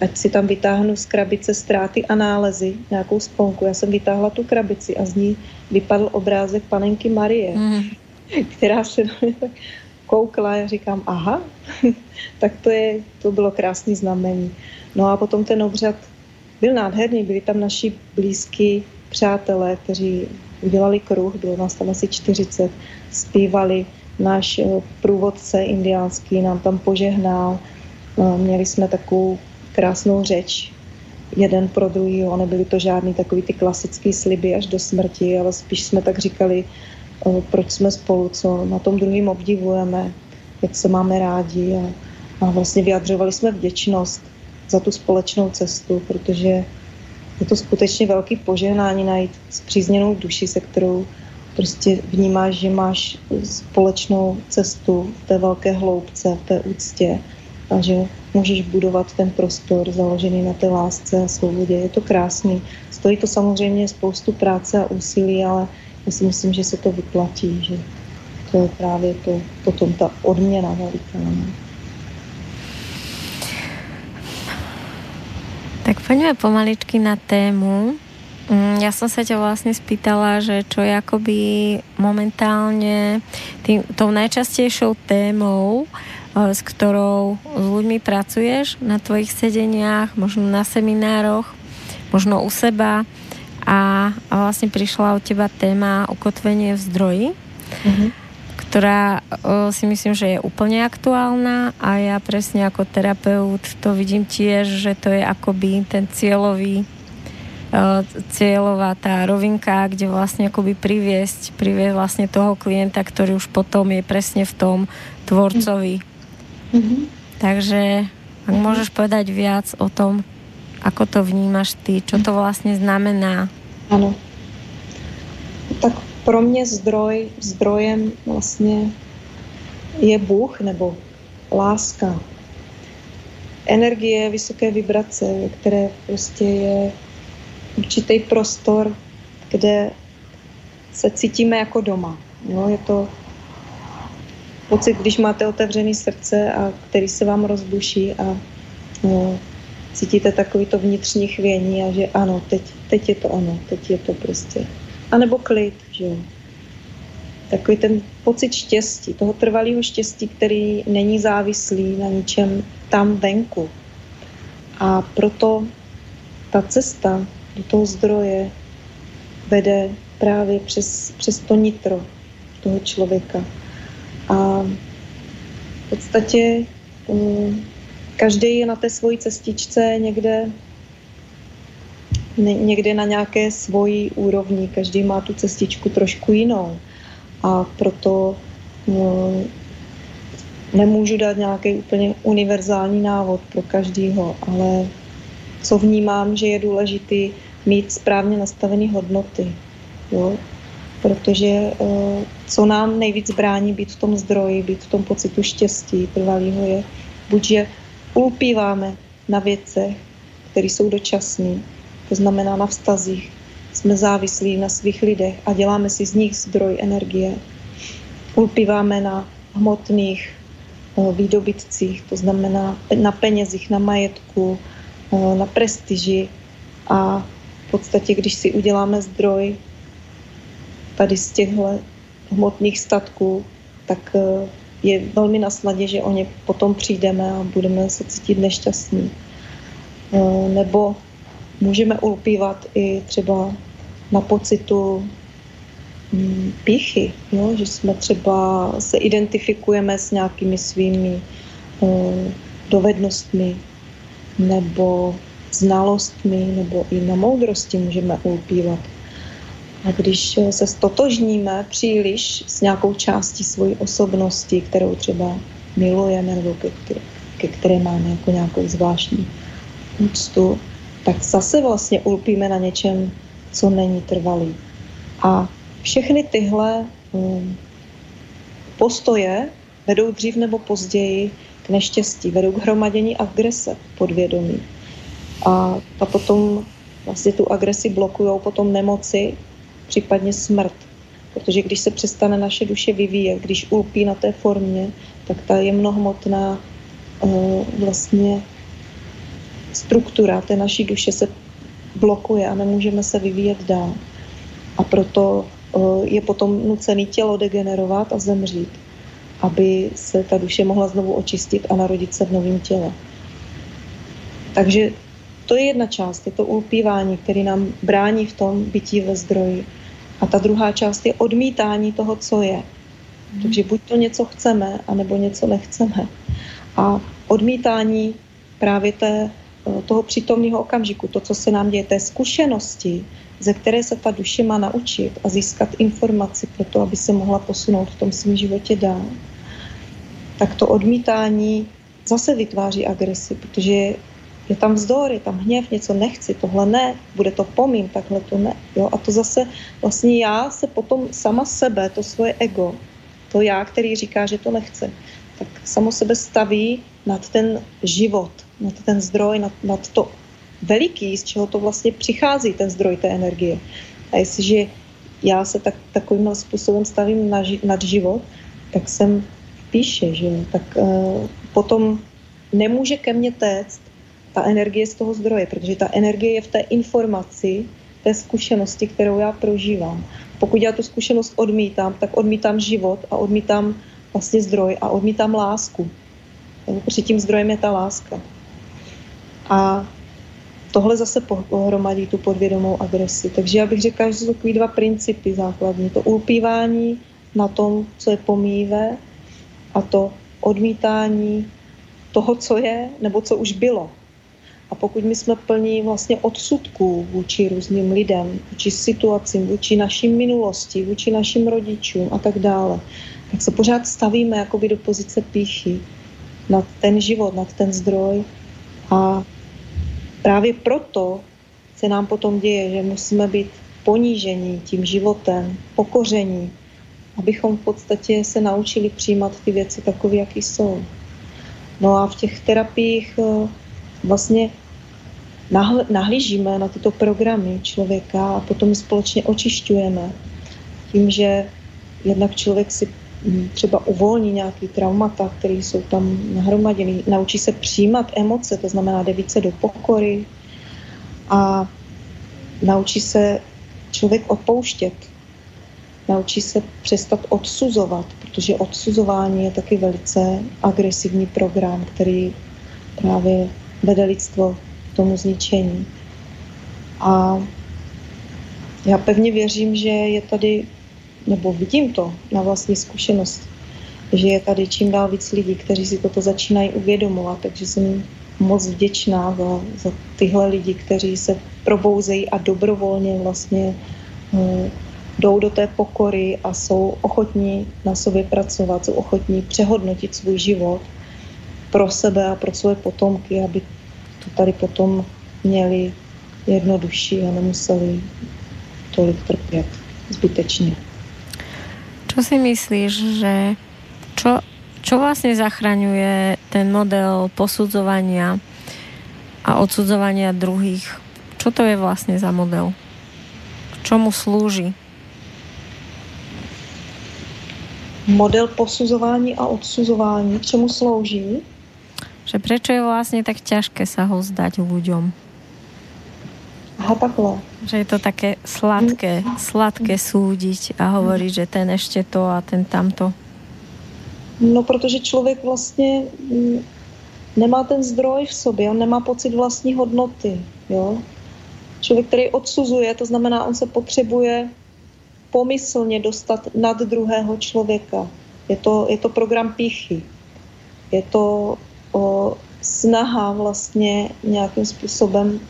ať si tam vytáhnu z krabice ztráty a nálezy, nějakou sponku. Já jsem vytáhla tu krabici a z ní vypadl obrázek panenky Marie, mm. která se na mě tak koukla a říkám, aha, tak to, je, to bylo krásný znamení. No a potom ten obřad byl nádherný, byli tam naši blízkí přátelé, kteří udělali kruh, bylo nás tam asi 40, zpívali, náš eh, průvodce indiánský nám tam požehnal, měli jsme takovou krásnou řeč, jeden pro druhýho, nebyly to žádný takový ty klasický sliby až do smrti, ale spíš jsme tak říkali, proč jsme spolu, co na tom druhým obdivujeme, jak se máme rádi. A, a vlastně vyjadřovali jsme vděčnost za tu společnou cestu, protože je to skutečně velký požehnání najít zpřízněnou duši, se kterou prostě vnímáš, že máš společnou cestu v té velké hloubce, v té úctě a že můžeš budovat ten prostor založený na té lásce a svobodě. Je to krásný. Stojí to samozřejmě spoustu práce a úsilí, ale já si myslím, že se to vyplatí, že to je právě to, potom ta odměna veliká. Tak poďme pomaličky na tému. Mm, ja som sa ťa vlastne spýtala, že čo je akoby momentálne tým, tou najčastejšou témou, s ktorou s ľuďmi pracuješ na tvojich sedeniach, možno na seminároch, možno u seba a, a vlastne prišla od teba téma ukotvenie v zdroji, mm-hmm. ktorá o, si myslím, že je úplne aktuálna a ja presne ako terapeut to vidím tiež, že to je akoby ten cieľový cieľová tá rovinka, kde vlastne akoby priviesť, priviesť vlastne toho klienta, ktorý už potom je presne v tom tvorcovi. Mm-hmm. Takže ak môžeš povedať viac o tom, ako to vnímaš ty? Čo to vlastně znamená? Ano. Tak pro mě zdroj, zdrojem vlastně je Bůh nebo láska. Energie vysoké vibrace, které prostě je určitý prostor, kde se cítíme jako doma. Jo, je to pocit, když máte otevřený srdce a který se vám rozbuší a no, cítíte takový to vnitřní chvění a že ano, teď, teď je to ono, teď je to prostě. A nebo klid, že jo. Takový ten pocit štěstí, toho trvalého štěstí, který není závislý na ničem tam venku. A proto ta cesta do toho zdroje vede právě přes, přes to nitro toho člověka. A v podstatě um, každý je na té svojí cestičce někde někde na nějaké svojí úrovni. Každý má tu cestičku trošku jinou. A proto no, nemůžu dát nějaký úplně univerzální návod pro každýho, ale co vnímám, že je důležitý mít správně nastavené hodnoty. Jo? Protože eh, co nám nejvíc brání být v tom zdroji, být v tom pocitu štěstí trvalého je, buď že ulpíváme na věcech, které jsou dočasné, to znamená na vztazích, jsme závislí na svých lidech a děláme si z nich zdroj energie. Ulpíváme na hmotných eh, výdobytcích, to znamená na penězích, na majetku, eh, na prestiži a v podstatě, když si uděláme zdroj tady z těchto hmotných statků, tak eh, je velmi na snadě, že o ně potom přijdeme a budeme se cítit nešťastní. Nebo můžeme ulpívat i třeba na pocitu mm, píchy, jo? že jsme třeba se identifikujeme s nějakými svými uh, dovednostmi nebo znalostmi nebo i na moudrosti můžeme ulpívat. A když se stotožníme příliš s nějakou částí svojí osobnosti, kterou třeba milujeme nebo ke, ke které máme jako nějakou zvláštní úctu, tak zase vlastně ulpíme na něčem, co není trvalý. A všechny tyhle um, postoje vedou dřív nebo později k neštěstí, vedou k hromadění agrese podvědomí. A, a potom vlastně tu agresi blokují potom nemoci, případně smrt. Protože když se přestane naše duše vyvíjet, když ulpí na té formě, tak ta jemnohmotná uh, vlastně struktura té naší duše se blokuje a nemůžeme se vyvíjet dál. A proto eh, je potom nucený tělo degenerovat a zemřít, aby se ta duše mohla znovu očistit a narodit se v novém těle. Takže to je jedna část, je to ulpívání, který nám brání v tom bytí ve zdroji. A ta druhá část je odmítání toho, co je. Takže buď to něco chceme, anebo něco nechceme. A odmítání právě té Eh, toho přítomného okamžiku, to, co se nám děje, té zkušenosti, ze které se ta duše má naučit a získat informaci pro to, aby se mohla posunout v tom svém životě dál, tak to odmítání zase vytváří agresi, protože je tam vzdor, je tam hněv, něco nechci, tohle ne, bude to pomím, takhle to ne. Jo? A to zase vlastně já se potom sama sebe, to svoje ego, to já, který říká, že to nechce, tak samo sebe staví nad ten život, nad ten zdroj, nad, nad to veliký, z čeho to vlastně přichází, ten zdroj té energie. A jestliže já se tak, takovým způsobem stavím na, nad život, tak jsem píše, že tak uh, potom nemůže ke mně téct ta energie z toho zdroje, protože ta energie je v té informaci, té zkušenosti, kterou já prožívám. Pokud já tu zkušenost odmítám, tak odmítám život a odmítám vlastně zdroj a odmítám lásku. Protože tím zdrojem je ta láska. A tohle zase pohromadí tu podvědomou agresi. Takže já bych řekla, že jsou takový dva principy základní. To ulpívání na tom, co je pomíjivé a to odmítání toho, co je, nebo co už bylo. A pokud my jsme plní vlastně odsudků vůči různým lidem, vůči situacím, vůči našim minulosti, vůči našim rodičům a tak dále, tak se pořád stavíme jakoby do pozice píchy nad ten život, nad ten zdroj a právě proto se nám potom děje, že musíme být ponížení tím životem, pokoření, abychom v podstatě se naučili přijímat ty věci takové, jaký jsou. No a v těch terapiích vlastně nahlížíme na tyto programy člověka a potom společně očišťujeme tím, že jednak člověk si hm, třeba uvolní nějaký traumata, které jsou tam nahromaděny, naučí se přijímat emoce, to znamená jde více do pokory a naučí se člověk odpouštět, naučí se přestat odsuzovat, protože odsuzování je taky velice agresivní program, který právě vede lidstvo k tomu zničení. A já pevně věřím, že je tady, nebo vidím to na vlastní zkušenost, že je tady čím dál víc lidí, kteří si toto začínají uvědomovat, takže jsem moc vděčná za, za tyhle lidi, kteří se probouzejí a dobrovolně vlastně uh, jdou do té pokory a jsou ochotní na sobě pracovat, jsou ochotní přehodnotit svůj život pro sebe a pro své potomky, aby to tady potom měli jednodušší a nemuseli tolik trpět zbytečně. Co si myslíš, že čo, čo vlastně zachraňuje ten model posudzovania a odsudzovania druhých? Čo to je vlastně za model? K čomu slúži? Model posuzování a odsuzování, k čemu slouží? Že prečo je vlastně tak ťažké sa ho zdať ľuďom? Aha, takhle. Že je to také sladké, sladké súdiť a hovoriť, že ten ešte to a ten tamto. No, protože člověk vlastně mm, nemá ten zdroj v sobě, on nemá pocit vlastní hodnoty. Jo? Člověk, který odsuzuje, to znamená, on se potřebuje pomyslně dostat nad druhého člověka. Je to, je to program píchy. Je to o, snaha vlastně nějakým způsobem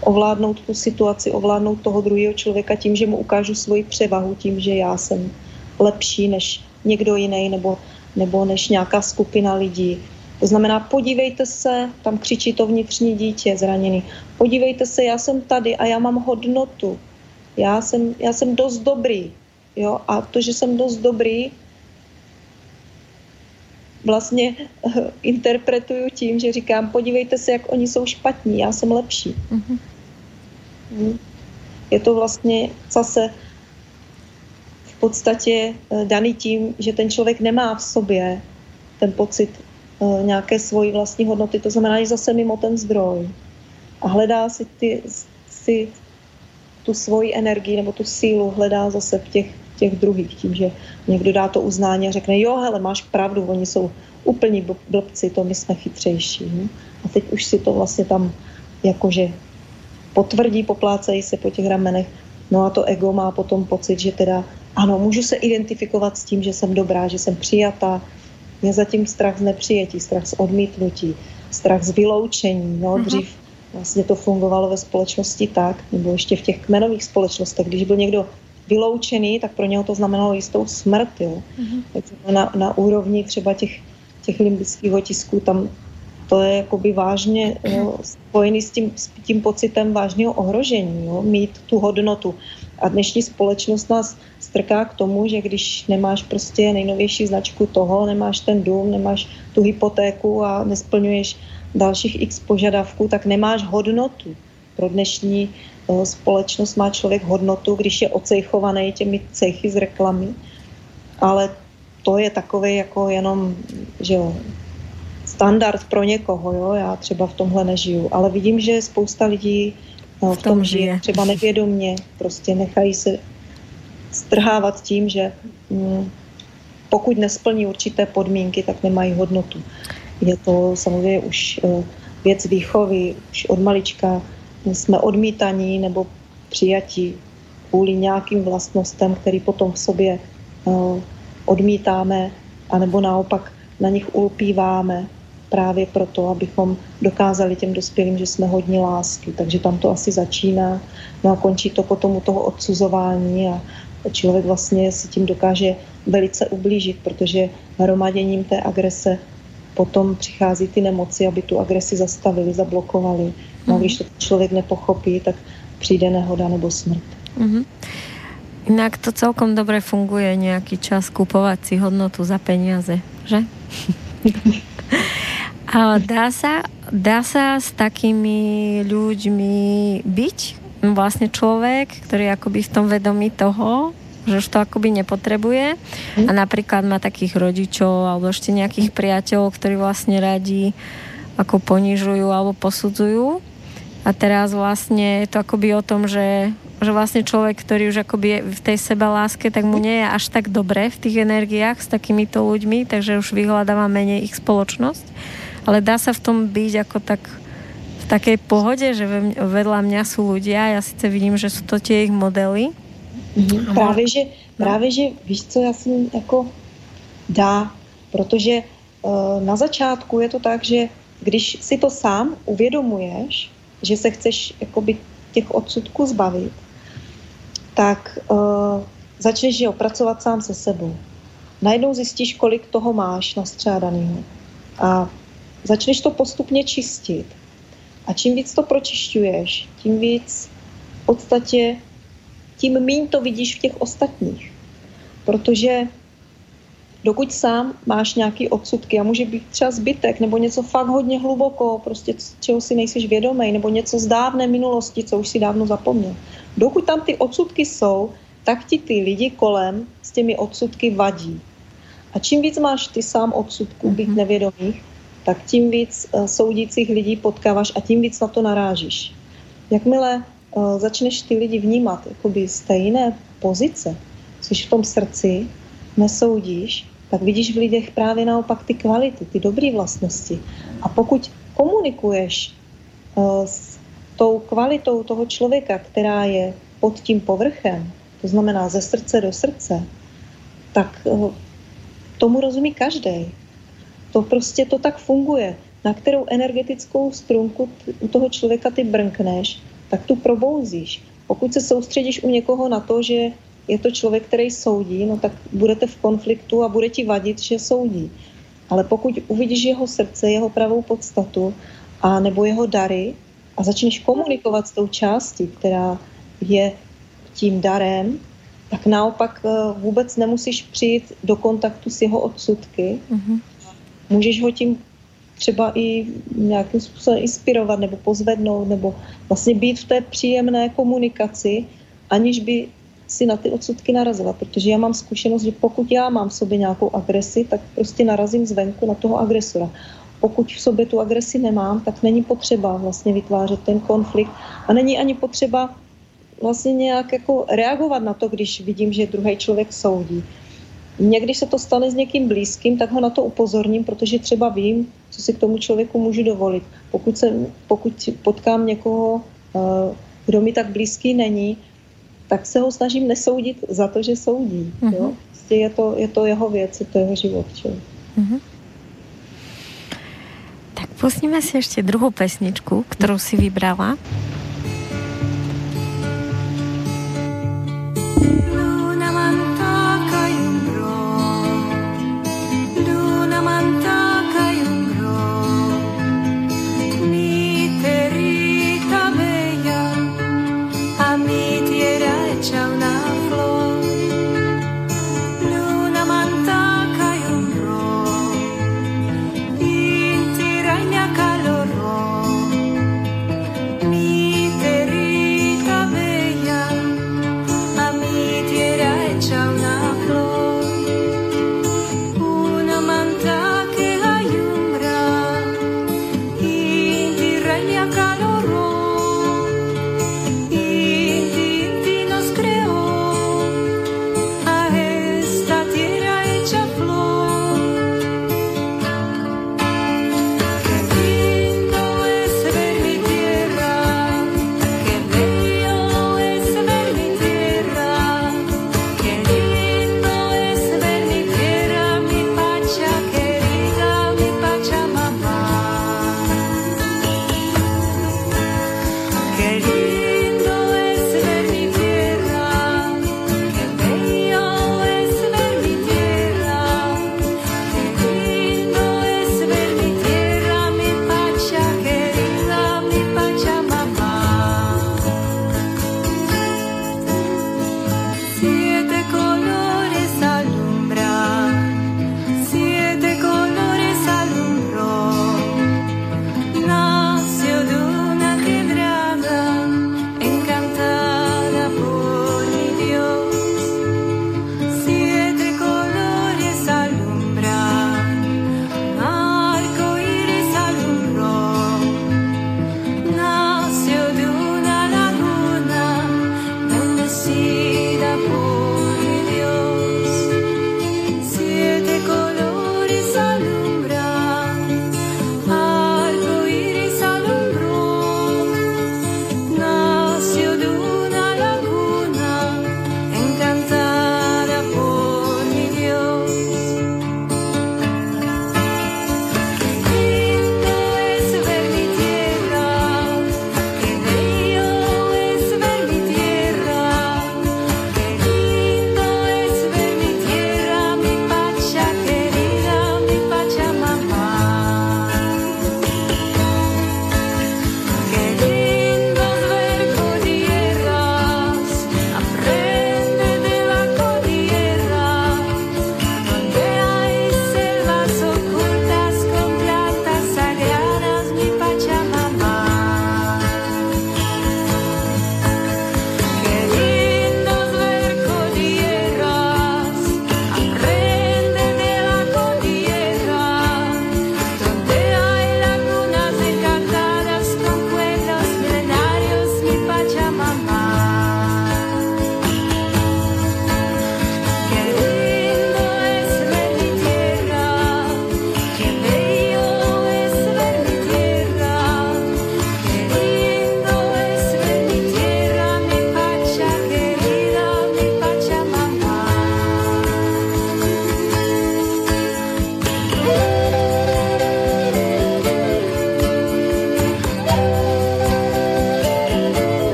ovládnout tu situaci, ovládnout toho druhého člověka tím, že mu ukážu svoji převahu, tím, že já jsem lepší než někdo jiný nebo, nebo než nějaká skupina lidí. To znamená, podívejte se, tam křičí to vnitřní dítě zraněný, podívejte se, já jsem tady a já mám hodnotu. Já jsem, já jsem dost dobrý. Jo? A to, že jsem dost dobrý, vlastně uh, interpretuju tím, že říkám, podívejte se, jak oni jsou špatní, já jsem lepší. Mm-hmm. Je to vlastně zase v podstatě uh, daný tím, že ten člověk nemá v sobě ten pocit uh, nějaké svojí vlastní hodnoty, to znamená, že zase mimo ten zdroj a hledá si, ty, si tu svoji energii nebo tu sílu hledá zase v těch těch druhých, tím, že někdo dá to uznání a řekne, jo, hele, máš pravdu, oni jsou úplní blbci, to my jsme chytřejší. Hm? A teď už si to vlastně tam jakože potvrdí, poplácejí se po těch ramenech. No a to ego má potom pocit, že teda ano, můžu se identifikovat s tím, že jsem dobrá, že jsem přijatá. Je zatím strach z nepřijetí, strach z odmítnutí, strach z vyloučení. No, uh-huh. Dřív vlastně to fungovalo ve společnosti tak, nebo ještě v těch kmenových společnostech, když byl někdo vyloučený, tak pro něho to znamenalo jistou smrt. Jo. Mm-hmm. Takže na, na úrovni třeba těch, těch limbických otisků tam to je jakoby vážně jo, spojený s tím, s tím pocitem vážného ohrožení, jo, mít tu hodnotu. A dnešní společnost nás strká k tomu, že když nemáš prostě nejnovější značku toho, nemáš ten dům, nemáš tu hypotéku a nesplňuješ dalších x požadavků, tak nemáš hodnotu. Pro dnešní společnost má člověk hodnotu, když je ocejchovaný těmi cechy z reklamy, ale to je takový jako jenom, že jo, standard pro někoho, jo, já třeba v tomhle nežiju, ale vidím, že spousta lidí no, v, v tom, tom žije, třeba nevědomně, prostě nechají se strhávat tím, že hm, pokud nesplní určité podmínky, tak nemají hodnotu. Je to samozřejmě už uh, věc výchovy, už od malička jsme odmítaní nebo přijatí kvůli nějakým vlastnostem, který potom v sobě uh, odmítáme, anebo naopak na nich ulpíváme právě proto, abychom dokázali těm dospělým, že jsme hodní lásky. Takže tam to asi začíná. No a končí to potom u toho odsuzování a člověk vlastně si tím dokáže velice ublížit, protože hromaděním té agrese potom přichází ty nemoci, aby tu agresi zastavili, zablokovali. No, když to člověk nepochopí, tak přijde nehoda nebo smrt. Mm-hmm. Inak to celkom dobre funguje nějaký čas kupovat si hodnotu za peniaze, že? A dá sa, dá sa s takými ľuďmi byť vlastne človek, ktorý je akoby v tom vedomí toho, že už to akoby nepotrebuje a napríklad má takých rodičov alebo ešte nejakých priateľov, ktorí vlastne radi ako ponižujú alebo posudzujú a teraz vlastne je to akoby o tom, že, že vlastne človek, ktorý už akoby je v tej seba láske, tak mu nie je až tak dobre v tých energiách s takýmito ľuďmi, takže už vyhľadáva menej ich spoločnosť. Ale dá sa v tom byť ako tak v takej pohode, že vedľa mňa sú ľudia, ja sice vidím, že sú to tie ich modely. Mm-hmm. Právě, že, právě, že víš co, já jsem jako dá, protože uh, na začátku je to tak, že když si to sám uvědomuješ, že se chceš jakoby těch odsudků zbavit, tak uh, začneš jo, pracovat sám se sebou. Najednou zjistíš, kolik toho máš nastřádaného. A začneš to postupně čistit. A čím víc to pročišťuješ, tím víc v podstatě, tím míň to vidíš v těch ostatních. Protože dokud sám máš nějaký odsudky a může být třeba zbytek nebo něco fakt hodně hluboko, prostě čeho si nejsiš vědomý, nebo něco z dávné minulosti, co už si dávno zapomněl. Dokud tam ty odsudky jsou, tak ti ty lidi kolem s těmi odsudky vadí. A čím víc máš ty sám odsudků být mhm. nevědomých, tak tím víc uh, soudících lidí potkáváš a tím víc na to narážíš. Jakmile uh, začneš ty lidi vnímat jakoby z té jiné pozice, jsi v tom srdci, nesoudíš, tak vidíš v lidech právě naopak ty kvality, ty dobré vlastnosti. A pokud komunikuješ uh, s tou kvalitou toho člověka, která je pod tím povrchem, to znamená ze srdce do srdce, tak uh, tomu rozumí každý. To prostě to tak funguje. Na kterou energetickou strunku u toho člověka ty brnkneš, tak tu probouzíš. Pokud se soustředíš u někoho na to, že je to člověk, který soudí, no tak budete v konfliktu a bude ti vadit, že soudí. Ale pokud uvidíš jeho srdce, jeho pravou podstatu a nebo jeho dary a začneš komunikovat s tou částí, která je tím darem, tak naopak eh, vůbec nemusíš přijít do kontaktu s jeho odsudky. Mm-hmm. Můžeš ho tím třeba i nějakým způsobem inspirovat nebo pozvednout, nebo vlastně být v té příjemné komunikaci, aniž by si na ty odsudky narazila, protože já mám zkušenost, že pokud já mám v sobě nějakou agresi, tak prostě narazím zvenku na toho agresora. Pokud v sobě tu agresi nemám, tak není potřeba vlastně vytvářet ten konflikt a není ani potřeba vlastně nějak jako reagovat na to, když vidím, že druhý člověk soudí. Někdy se to stane s někým blízkým, tak ho na to upozorním, protože třeba vím, co si k tomu člověku můžu dovolit. Pokud, se, pokud potkám někoho, eh, kdo mi tak blízký není, tak se ho snažím nesoudit za to, že soudí. Mm-hmm. Jo? Prostě je, to, je to jeho věc, je to jeho život. Mm-hmm. Tak pustíme si ještě druhou pesničku, kterou si vybrala. Tak,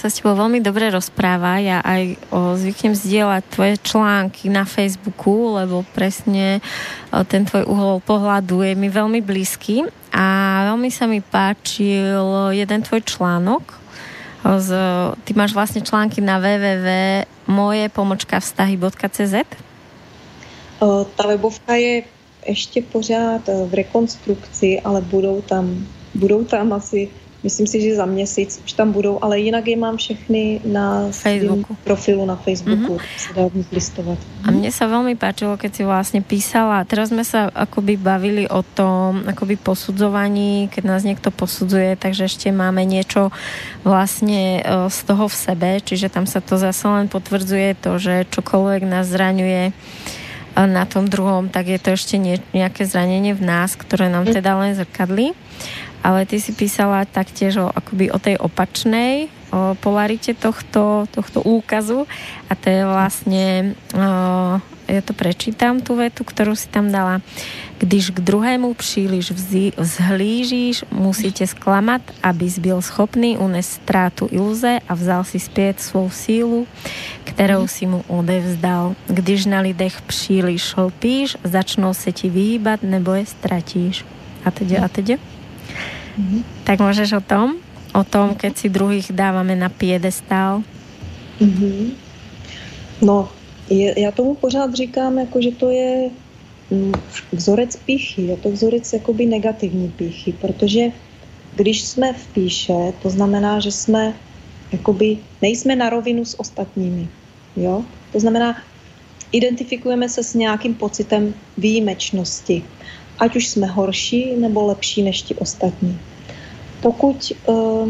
sa s tebou veľmi dobre rozpráva. Ja aj o, zvyknem zdieľať tvoje články na Facebooku, lebo presne o, ten tvoj uhol pohľadu je mi veľmi blízky a veľmi sa mi páčil jeden tvoj článok. Z, ty máš vlastne články na www.mojepomočkavztahy.cz Ta webovka je ještě pořád v rekonstrukci, ale budou tam, budou tam asi Myslím si, že za měsíc už tam budou, ale jinak je mám všechny na Facebooku. profilu na Facebooku, mm-hmm. se dá listovat. A mne sa veľmi páčilo, keď si vlastne písala, teraz sme sa akoby bavili o tom akoby posudzovaní, keď nás niekto posudzuje, takže ešte máme niečo vlastne e, z toho v sebe, čiže tam sa to zase len potvrdzuje to, že čokoľvek nás zraňuje e, na tom druhom, tak je to ešte nejaké zranenie v nás, ktoré nám mhm. teda len zrkadlí ale ty si písala taktiež o, akoby o tej opačnej o polarite tohto, tohto úkazu a to je vlastne o, ja to prečítam tú vetu, ktorú si tam dala. Když k druhému příliš vzhlížíš, musíte sklamat, aby byl schopný unést ztrátu iluze a vzal si zpět svou sílu, kterou si mu odevzdal. Když na lidech příliš šlpíš, začnou se ti vyhýbat nebo je ztratíš. A teď, a teď? Mm-hmm. Tak môžeš o tom? O tom, keď si druhých dávame na piedestál? Mm-hmm. No, je, já tomu pořád říkám, jako, že to je mm, vzorec píchy, je to vzorec jakoby negativní píchy, protože když jsme v píše, to znamená, že jsme jakoby nejsme na rovinu s ostatními. Jo? To znamená, identifikujeme se s nějakým pocitem výjimečnosti ať už jsme horší nebo lepší než ti ostatní. Pokud uh,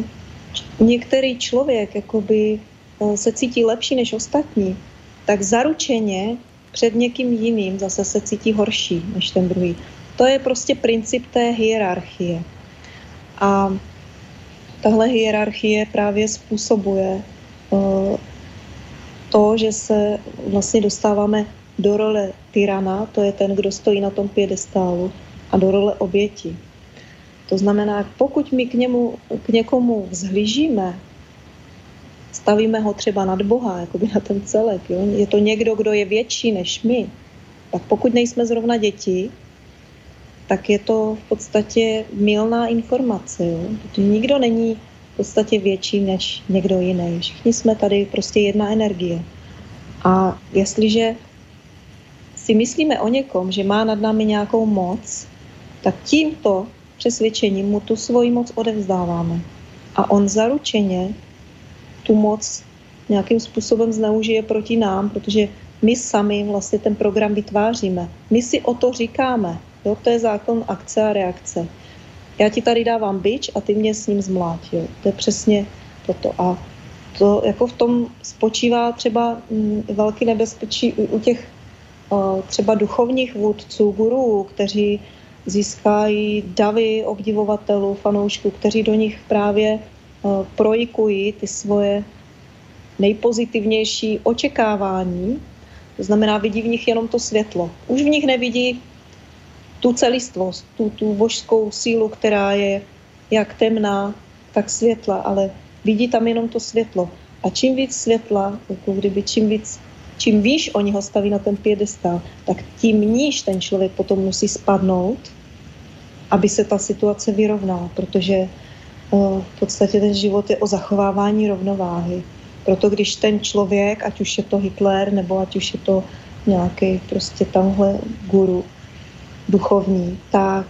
některý člověk jakoby, uh, se cítí lepší než ostatní, tak zaručeně před někým jiným zase se cítí horší než ten druhý. To je prostě princip té hierarchie. A tahle hierarchie právě způsobuje uh, to, že se vlastně dostáváme do role tyrana, to je ten, kdo stojí na tom piedestálu, a do role oběti. To znamená, pokud my k, němu, k někomu vzhlížíme, stavíme ho třeba nad Boha, jakoby na ten celek, jo? je to někdo, kdo je větší než my, tak pokud nejsme zrovna děti, tak je to v podstatě milná informace. Jo? Nikdo není v podstatě větší než někdo jiný. Všichni jsme tady prostě jedna energie. A jestliže si myslíme o někom, že má nad námi nějakou moc, tak tímto přesvědčením mu tu svoji moc odevzdáváme. A on zaručeně tu moc nějakým způsobem zneužije proti nám, protože my sami vlastně ten program vytváříme. My si o to říkáme. Jo? To je zákon akce a reakce. Já ti tady dávám byč a ty mě s ním zmlát. Jo? To je přesně toto. A to jako v tom spočívá třeba mm, velký nebezpečí u, těch třeba duchovních vůdců, gurů, kteří získají davy obdivovatelů, fanoušků, kteří do nich právě uh, projikují ty svoje nejpozitivnější očekávání. To znamená, vidí v nich jenom to světlo. Už v nich nevidí tu celistvost, tu, tu božskou sílu, která je jak temná, tak světla, ale vidí tam jenom to světlo. A čím víc světla, jako kdyby čím víc čím výš oni ho staví na ten piedestál, tak tím níž ten člověk potom musí spadnout, aby se ta situace vyrovnala, protože eh, v podstatě ten život je o zachovávání rovnováhy. Proto když ten člověk, ať už je to Hitler, nebo ať už je to nějaký prostě tamhle guru duchovní, tak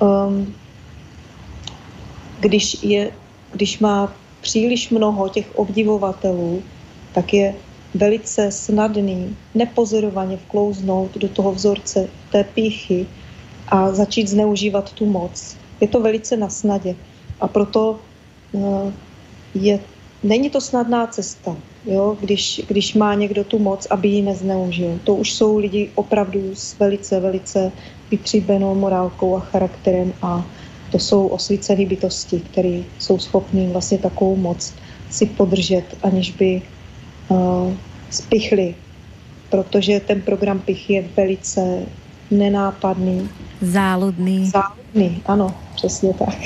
um, když, je, když má příliš mnoho těch obdivovatelů, tak je velice snadný nepozorovaně vklouznout do toho vzorce té píchy a začít zneužívat tu moc. Je to velice na snadě a proto eh, je, není to snadná cesta, jo? Když, když má někdo tu moc, aby ji nezneužil. To už jsou lidi opravdu s velice, velice vytříbenou morálkou a charakterem a to jsou osvícené bytosti, které jsou schopní vlastně takovou moc si podržet, aniž by uh, spichli, protože ten program pich je velice nenápadný. Záludný. Záludný, ano, přesně tak.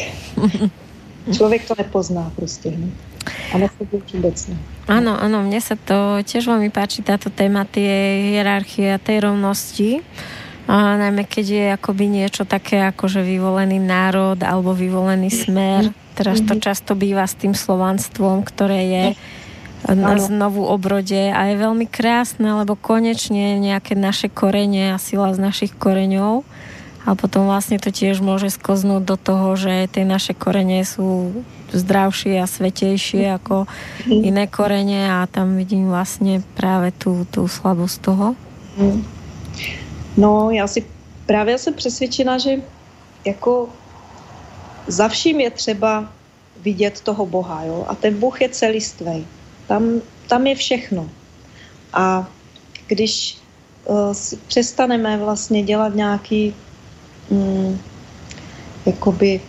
Člověk to nepozná prostě. Ne? A na sebe vůbec ne. Áno, áno, mne sa to tiež veľmi páči táto téma tie hierarchie a tej rovnosti. A najmä keď je akoby niečo také ako že vyvolený národ alebo vyvolený smer. Teraz to často býva s tým slovanstvom, ktoré je na znovu obrode a je veľmi krásne, lebo konečne nejaké naše korene a sila z našich koreňov a potom vlastne to tiež môže skoznúť do toho, že tie naše korene sú zdravšie a svetejšie ako mhm. iné korene a tam vidím vlastně právě tu, tu slabost toho. Mhm. No, já si právě jsem přesvědčena, že jako za vším je třeba vidět toho Boha, jo? A ten Bůh je celistvý. Tam, tam je všechno. A když uh, přestaneme vlastně dělat nějaký mm, jakoby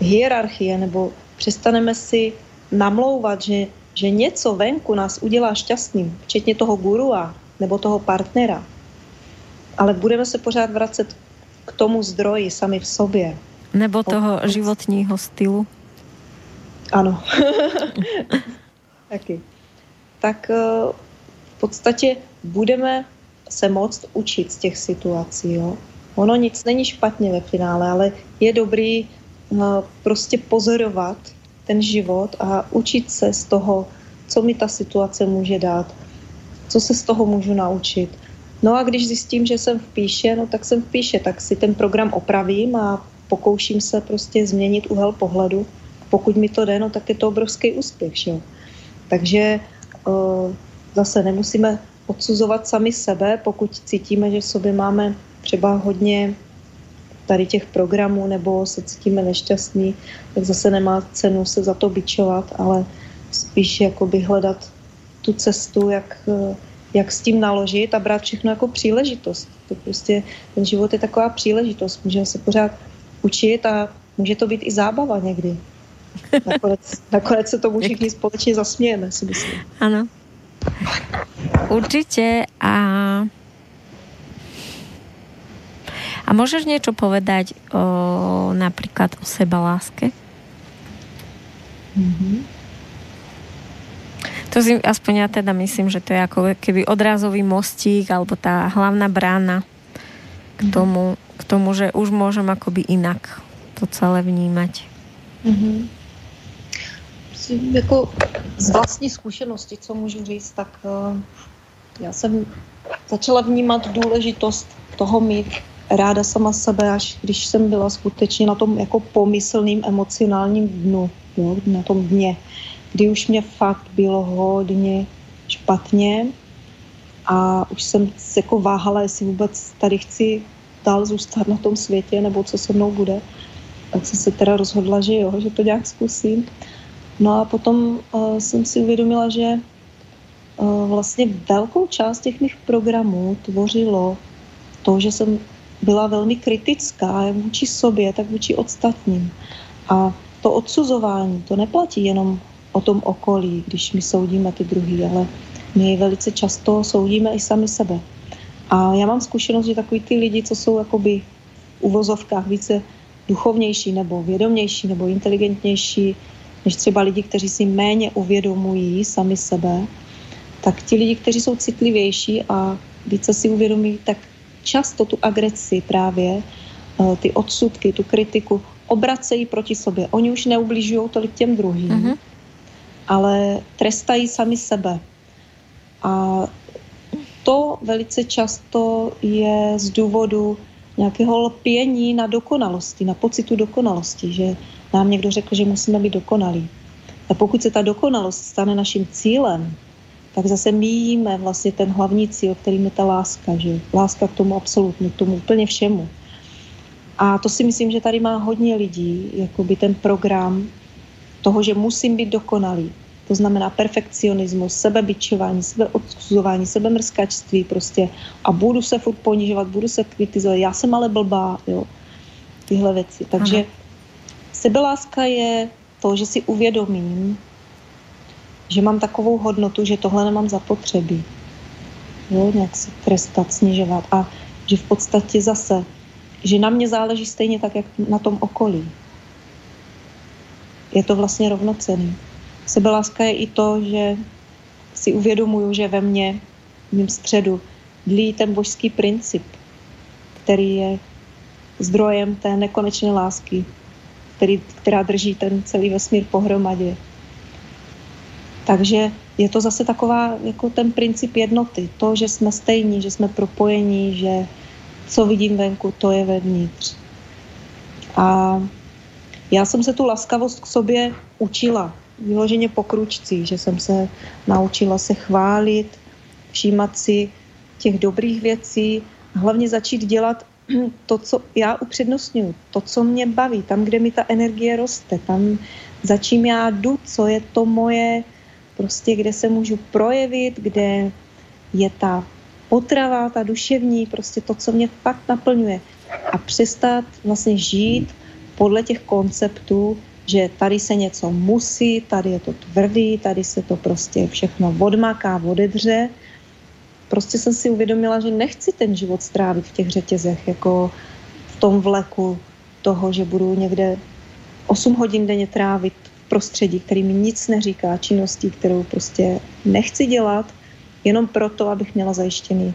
hierarchie nebo přestaneme si namlouvat, že, že něco venku nás udělá šťastným, včetně toho gurua nebo toho partnera, ale budeme se pořád vracet k tomu zdroji sami v sobě. Nebo toho životního stylu. Ano. Taky. Tak eh, v podstatě budeme se moct učit z těch situací. Jo? Ono nic není špatně ve finále, ale je dobrý No, prostě pozorovat ten život a učit se z toho, co mi ta situace může dát, co se z toho můžu naučit. No a když zjistím, že jsem v píše, no tak jsem v píše, tak si ten program opravím a pokouším se prostě změnit úhel pohledu. Pokud mi to jde, no tak je to obrovský úspěch. Že? Takže uh, zase nemusíme odsuzovat sami sebe, pokud cítíme, že v sobě máme třeba hodně tady těch programů nebo se cítíme nešťastní, tak zase nemá cenu se za to bičovat, ale spíš jakoby hledat tu cestu, jak, jak s tím naložit a brát všechno jako příležitost. To prostě, ten život je taková příležitost. Můžeme se pořád učit a může to být i zábava někdy. Nakonec, nakonec se tomu všichni společně zasmějeme, si myslím. Ano. Určitě a A môžeš niečo povedať o, napríklad o sebaláske? Mm-hmm. To si aspoň ja teda myslím, že to je ako keby odrazový mostík alebo tá hlavná brána k mhm. tomu, k tomu že už môžem akoby inak to celé vnímať. Mm-hmm. Jako z vlastní zkušenosti, co můžu říct, tak uh, já jsem začala vnímat důležitost toho mít ráda sama sebe, až když jsem byla skutečně na tom jako pomyslným emocionálním dnu, jo, na tom dně, kdy už mě fakt bylo hodně špatně a už jsem se jako váhala, jestli vůbec tady chci dál zůstat na tom světě, nebo co se mnou bude. Tak jsem se teda rozhodla, že jo, že to nějak zkusím. No a potom uh, jsem si uvědomila, že uh, vlastně velkou část těch mých programů tvořilo to, že jsem byla velmi kritická jak vůči sobě, tak vůči ostatním. A to odsuzování, to neplatí jenom o tom okolí, když my soudíme ty druhý, ale my velice často soudíme i sami sebe. A já mám zkušenost, že takový ty lidi, co jsou jakoby v uvozovkách více duchovnější nebo vědomější nebo inteligentnější, než třeba lidi, kteří si méně uvědomují sami sebe, tak ti lidi, kteří jsou citlivější a více si uvědomí, tak často tu agresi právě, eh, ty odsudky, tu kritiku obracejí proti sobě. Oni už neubližují tolik těm druhým, mm-hmm. ale trestají sami sebe. A to velice často je z důvodu nějakého lpění na dokonalosti, na pocitu dokonalosti, že nám někdo řekl, že musíme být dokonalí. A pokud se ta dokonalost stane naším cílem, tak zase míjíme vlastně ten hlavní cíl, kterým je ta láska, že láska k tomu absolutně, k tomu úplně všemu. A to si myslím, že tady má hodně lidí, jakoby ten program toho, že musím být dokonalý. To znamená perfekcionismus, sebebičování, sebeodsuzování, sebemrskačství prostě a budu se furt ponižovat, budu se kritizovat, já jsem ale blbá, jo, tyhle věci. Takže. Sebeláska je to, že si uvědomím, že mám takovou hodnotu, že tohle nemám zapotřebí. Jo, nějak se trestat, snižovat. A že v podstatě zase, že na mě záleží stejně tak, jak na tom okolí. Je to vlastně rovnocený. Sebeláska je i to, že si uvědomuju, že ve mně, v mém středu, dlí ten božský princip, který je zdrojem té nekonečné lásky, který, která drží ten celý vesmír pohromadě. Takže je to zase taková, jako ten princip jednoty. To, že jsme stejní, že jsme propojení, že co vidím venku, to je vevnitř. A já jsem se tu laskavost k sobě učila, vyloženě po že jsem se naučila se chválit, všímat si těch dobrých věcí, hlavně začít dělat to, co já upřednostňuji, to, co mě baví, tam, kde mi ta energie roste, tam, za čím já jdu, co je to moje, prostě kde se můžu projevit, kde je ta potrava, ta duševní, prostě to, co mě fakt naplňuje. A přestat vlastně žít podle těch konceptů, že tady se něco musí, tady je to tvrdý, tady se to prostě všechno odmaká, odedře. Prostě jsem si uvědomila, že nechci ten život strávit v těch řetězech, jako v tom vleku toho, že budu někde 8 hodin denně trávit v prostředí, který mi nic neříká, činností, kterou prostě nechci dělat, jenom proto, abych měla zajištěný,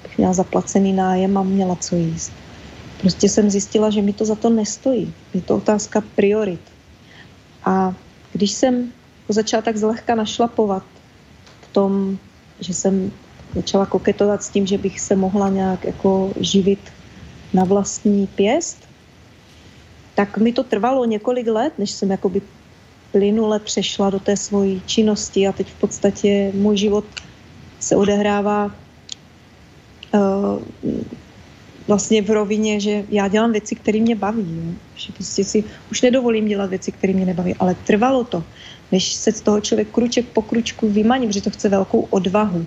abych měla zaplacený nájem a měla co jíst. Prostě jsem zjistila, že mi to za to nestojí. Je to otázka priorit. A když jsem začala tak zlehka našlapovat v tom, že jsem začala koketovat s tím, že bych se mohla nějak jako živit na vlastní pěst, tak mi to trvalo několik let, než jsem jakoby plynule přešla do té svojí činnosti a teď v podstatě můj život se odehrává uh, vlastně v rovině, že já dělám věci, které mě baví. Jo? Že prostě si už nedovolím dělat věci, které mě nebaví, ale trvalo to, než se z toho člověk kruček po kručku vymaní, protože to chce velkou odvahu.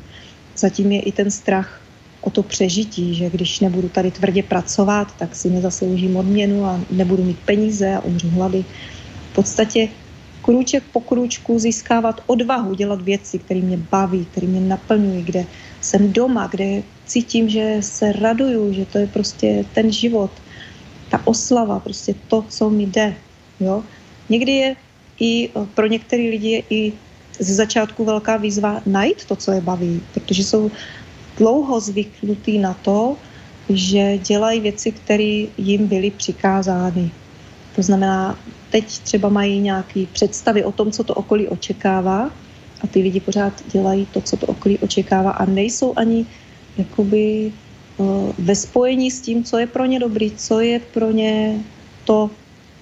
Zatím je i ten strach o to přežití, že když nebudu tady tvrdě pracovat, tak si nezasloužím odměnu a nebudu mít peníze a umřu hlady. V podstatě krůček po krůčku získávat odvahu dělat věci, které mě baví, které mě naplňují, kde jsem doma, kde cítím, že se raduju, že to je prostě ten život, ta oslava, prostě to, co mi jde. Jo? Někdy je i pro některé lidi je i ze začátku velká výzva najít to, co je baví, protože jsou dlouho zvyknutí na to, že dělají věci, které jim byly přikázány. To znamená, teď třeba mají nějaké představy o tom, co to okolí očekává a ty lidi pořád dělají to, co to okolí očekává a nejsou ani jakoby uh, ve spojení s tím, co je pro ně dobrý, co je pro ně to,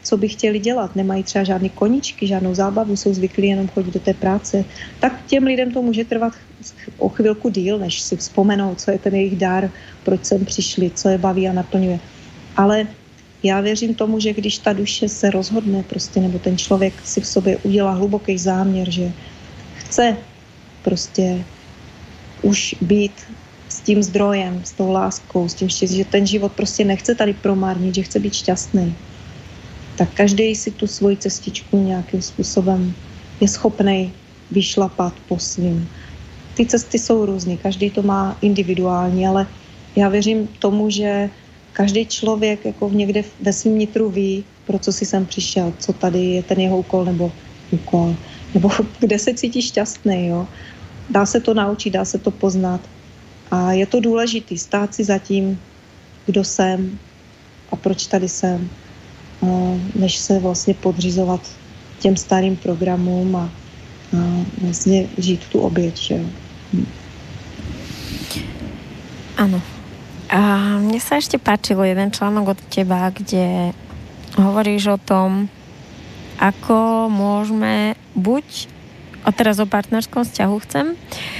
co by chtěli dělat. Nemají třeba žádné koničky, žádnou zábavu, jsou zvyklí jenom chodit do té práce. Tak těm lidem to může trvat o chvilku díl, než si vzpomenou, co je ten jejich dar, proč sem přišli, co je baví a naplňuje. Ale já věřím tomu, že když ta duše se rozhodne prostě, nebo ten člověk si v sobě udělá hluboký záměr, že chce prostě už být s tím zdrojem, s tou láskou, s tím štěstím, že ten život prostě nechce tady promárnit, že chce být šťastný, tak každý si tu svoji cestičku nějakým způsobem je schopný vyšlapat po svým. Ty cesty jsou různé, každý to má individuální, ale já věřím tomu, že každý člověk jako někde ve svém nitru ví, pro co si sem přišel, co tady je ten jeho úkol nebo úkol, nebo kde se cítí šťastný. Jo? Dá se to naučit, dá se to poznat. A je to důležité stát si za tím, kdo jsem a proč tady jsem, než se vlastně podřizovat těm starým programům a, a vlastně žít tu oběť. Že? Hm. Ano, a mne sa ešte páčilo jeden článok od teba, kde hovoríš o tom, ako môžeme buď a teraz o partnerskom vzťahu chcem,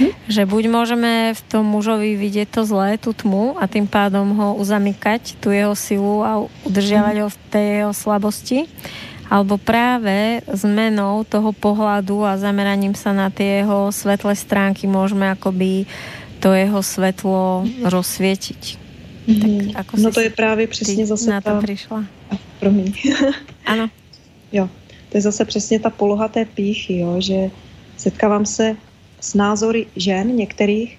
hm? že buď môžeme v tom mužovi vidieť to zlé, tú tmu a tým pádom ho uzamykať, tú jeho silu a udržiavať hm. ho v tej jeho slabosti, alebo práve zmenou toho pohľadu a zameraním sa na tie jeho svetlé stránky môžeme akoby to jeho svetlo rozsvietiť. Mm-hmm. Tak mhm. ako no to je právě přesně zase na to ta... přišla. A, promiň. ano. Jo, to je zase přesně ta poloha té píchy, jo, že setkávám se s názory žen některých,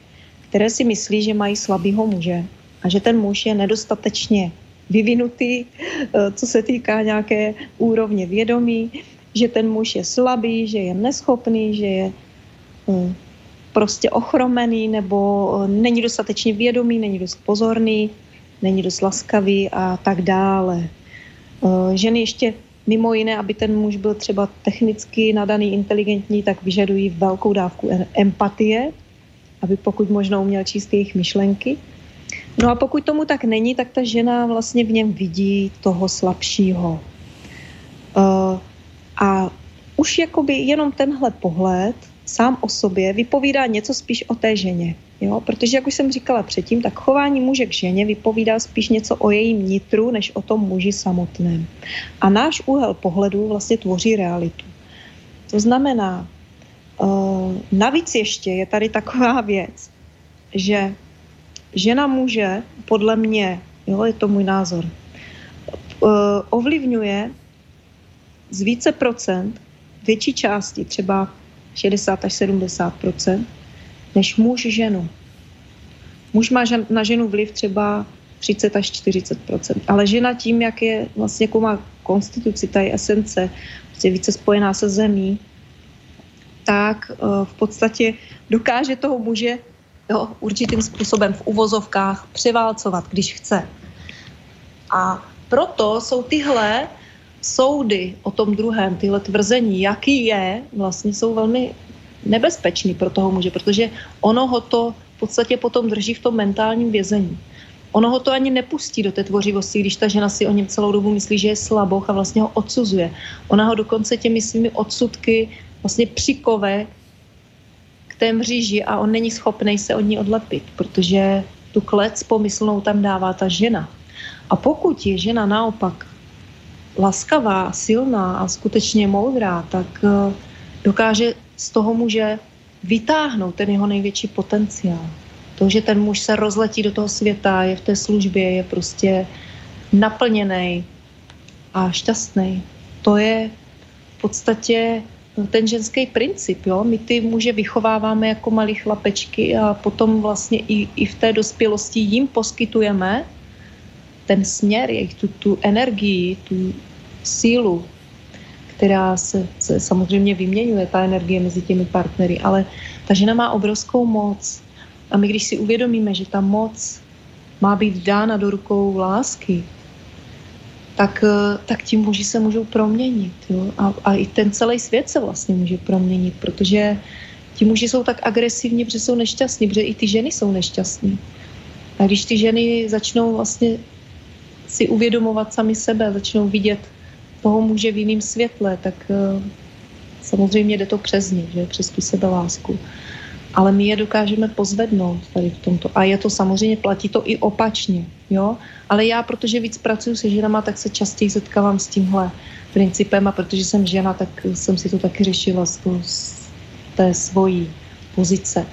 které si myslí, že mají slabýho muže a že ten muž je nedostatečně vyvinutý, eh, co se týká nějaké úrovně vědomí, že ten muž je slabý, že je neschopný, že je hm, prostě ochromený nebo eh, není dostatečně vědomý, není dost pozorný, není dost laskavý a tak dále. Eh, ženy ještě mimo jiné, aby ten muž byl třeba technicky nadaný, inteligentní, tak vyžadují velkou dávku empatie, aby pokud možno uměl číst jejich myšlenky. No a pokud tomu tak není, tak ta žena vlastně v něm vidí toho slabšího. Uh, a už jakoby jenom tenhle pohled sám o sobě vypovídá něco spíš o té ženě. Jo? Protože, jak už jsem říkala předtím, tak chování muže k ženě vypovídá spíš něco o jejím nitru, než o tom muži samotném. A náš úhel pohledu vlastně tvoří realitu. To znamená, uh, navíc ještě je tady taková věc, že žena muže, podle mě, jo, je to můj názor, uh, ovlivňuje z více procent větší části, třeba 60 až 70 než muž ženu. Muž má na ženu vliv třeba 30 až 40% ale žena tím, jak je vlastně, jakou má konstituci, ta je esence, prostě více spojená se zemí, tak uh, v podstatě dokáže toho muže jo, určitým způsobem v uvozovkách převálcovat, když chce. A proto jsou tyhle soudy o tom druhém, tyhle tvrzení, jaký je, vlastně jsou velmi nebezpečný pro toho muže, protože ono ho to v podstatě potom drží v tom mentálním vězení. Ono ho to ani nepustí do té tvořivosti, když ta žena si o něm celou dobu myslí, že je slaboch a vlastně ho odsuzuje. Ona ho dokonce těmi svými odsudky vlastně přikove k té mříži a on není schopný se od ní odlepit, protože tu klec pomyslnou tam dává ta žena. A pokud je žena naopak laskavá, silná a skutečně moudrá, tak eh, dokáže z toho muže vytáhnout ten jeho největší potenciál. To, že ten muž se rozletí do toho světa, je v té službě, je prostě naplněný a šťastný. To je v podstatě ten ženský princip. Jo? My ty muže vychováváme jako malí chlapečky a potom vlastně i, i v té dospělosti jim poskytujeme ten směr, jejich tu, tu energii, tu sílu, která se, se samozřejmě vyměňuje, ta energie mezi těmi partnery, ale ta žena má obrovskou moc. A my, když si uvědomíme, že ta moc má být dána do rukou lásky, tak, eh, tak ti muži se můžou proměnit. Jo? A, a i ten celý svět se vlastně může proměnit, protože ti muži jsou tak agresivní, protože jsou nešťastní, protože i ty ženy jsou nešťastní. A když ty ženy začnou vlastně si uvědomovat sami sebe, začnou vidět toho muže v jiném světle, tak uh, samozřejmě jde to přes ně, že? přes tu sebelásku. Ale my je dokážeme pozvednout tady v tomto. A je to samozřejmě, platí to i opačně. Jo? Ale já, protože víc pracuji se ženama, tak se častěji setkávám s tímhle principem a protože jsem žena, tak jsem si to taky řešila z, toho, z té svojí pozice.